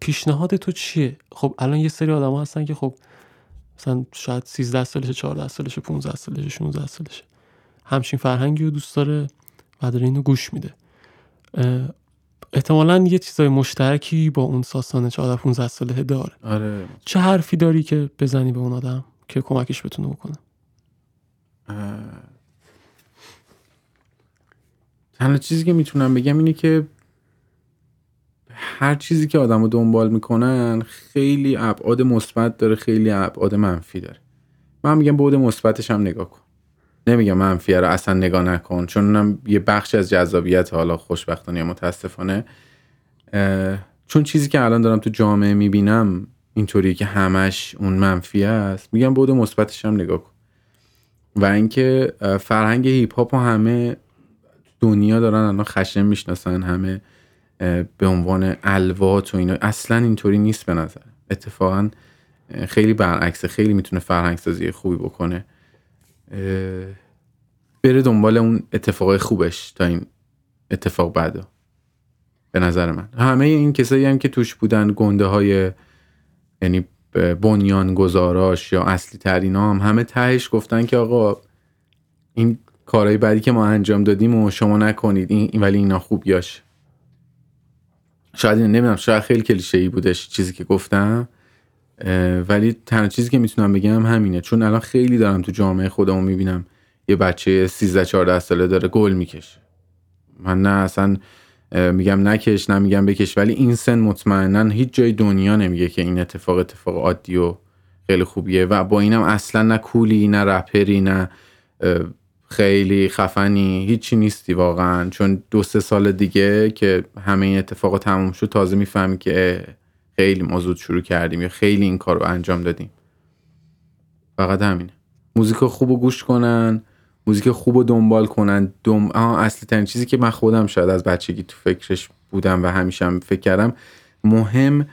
پیشنهاد تو چیه؟ خب الان یه سری آدم هستن که خب مثلا شاید 13 سالشه 14 سالشه 15 سالشه 16 سالشه. همچین فرهنگی رو دوست داره و داره اینو گوش میده. احتمالا یه چیزای مشترکی با اون ساسانه 14 15 ساله داره. آره. چه حرفی داری که بزنی به اون آدم که کمکش بتونه بکنه؟ تنها چیزی که می‌تونم بگم اینه که هر چیزی که آدم رو دنبال می‌کنن خیلی ابعاد مثبت داره خیلی ابعاد منفی داره. من میگم بعد مثبتش هم نگاه کن. نمیگم منفی رو اصلا نگاه نکن. چون اونم یه بخش از جذابیت حالا خوشبختانه متاسفانه چون چیزی که الان دارم تو جامعه می‌بینم اینطوری که همش اون منفی است میگم بود مثبتش هم نگاه کن. و اینکه فرهنگ هیپ هاپ همه دنیا دارن الان خشن می‌شناسن همه به عنوان الوات و اینا. اصلا اینطوری نیست به نظر. اتفاقا خیلی برعکس خیلی می‌تونه فرهنگ سازی خوبی بکنه. بره دنبال اون اتفاق خوبش تا این اتفاق بعدا به نظر من. همه این کسایی هم که توش بودن گنده های یعنی بنیان گزاراش یا اصلی ترین هم همه تهش گفتن که آقا این کارهای بعدی که ما انجام دادیم و شما نکنید این ولی اینا خوبیاش شاید نمی‌دونم شاید خیلی کلیشه ای بودش چیزی که گفتم ولی تنها چیزی که می‌تونم بگم همینه. چون الان خیلی دارم تو جامعه خودمو می‌بینم یه بچه 13 14 ساله داره گل می‌کشه. من نه اصلا میگم نکش نه میگم بکش. ولی این سن مطمئنا هیچ جای دنیا نمیگه که این اتفاق اتفاق عادی و خیلی خوبیه. و با اینم اصلا نه کولی نه رپری نه خیلی خفنی هیچی نیستی واقعا. چون دو سه سال دیگه که همه این اتفاق تموم شد تازه می‌فهمی که خیلی ما شروع کردیم یا خیلی این کار رو انجام دادیم. فقط همینه. موزیک خوب گوش کنن موزیک خوب رو دنبال کنن. دم... اصلی ترین چیزی که من خودم شاید از بچگی تو فکرش بودم و همیشه هم فکر کردم مهم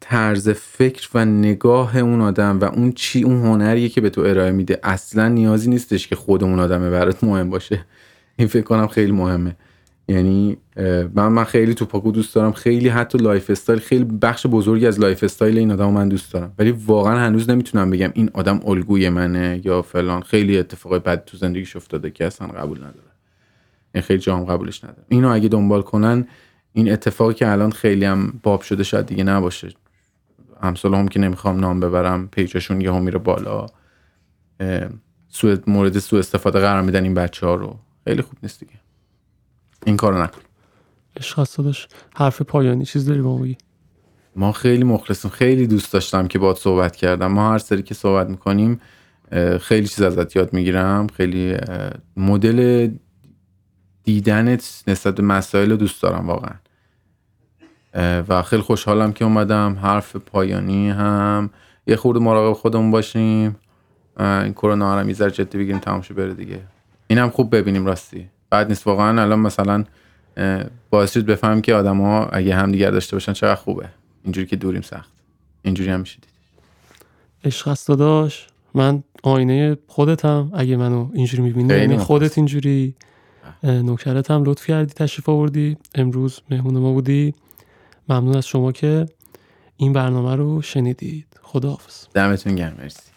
طرز فکر و نگاه اون آدم و اون چی اون هنریه که به تو ارائه میده. اصلا نیازی نیستش که خود اون آدمه برات مهم باشه. این فکر کنم خیلی مهمه. یعنی من من خیلی توپاکو دوست دارم. خیلی حتی lifestyle خیلی بخش بزرگی از lifestyle این آدم من دوست دارم. ولی واقعا هنوز نمی‌تونم بگم این آدم الگوی منه یا فلان. خیلی اتفاقای بد تو زندگیش افتاده که اصلا قبول نداره این خیلی جام قبولش نداره اینو اگه دنبال کنن این اتفاقی که الان خیلی هم باب شده شاید دیگه نباشه. امثال هم که نمی‌خوام نام ببرم پیجشون یه هم میره بالا. سو مورد سو استفاده قرار میدن این بچه ها رو. خیلی خوب نیست دیگه. این کارو نکن. عشق داشت حرف پایانی چیز داری با بگی ما خیلی مخلصیم. خیلی دوست داشتم که باید صحبت کردم. ما هر سری که صحبت می‌کنیم خیلی چیز ازت یاد می‌گیرم. خیلی مدل دیدنت نسبت به مسائل دوست دارم واقعا. و خیلی خوشحالم که اومدم. حرف پایانی هم. یه خورده مراقب خودمون باشیم. این کرونا رو میذار جدی بگیریم تمام بره دیگه. اینم خوب ببینیم راستی. بعد نیست واقعا الان مثلا باعث شد بفهم که آدما اگه هم دیگر داشته باشن چقدر خوبه. اینجوری که دوریم سخت. اینجوری هم میشه دید عشق داداش. من آینه خودتم. اگه منو اینجوری می‌بینی یعنی خودت اینجوری. نوکرت هم لطف کردی تشریف آوردی. امروز مهمون ما بودی. ممنون از شما که این برنامه رو شنیدید. خداحافظ. دمتون گرم مرسی.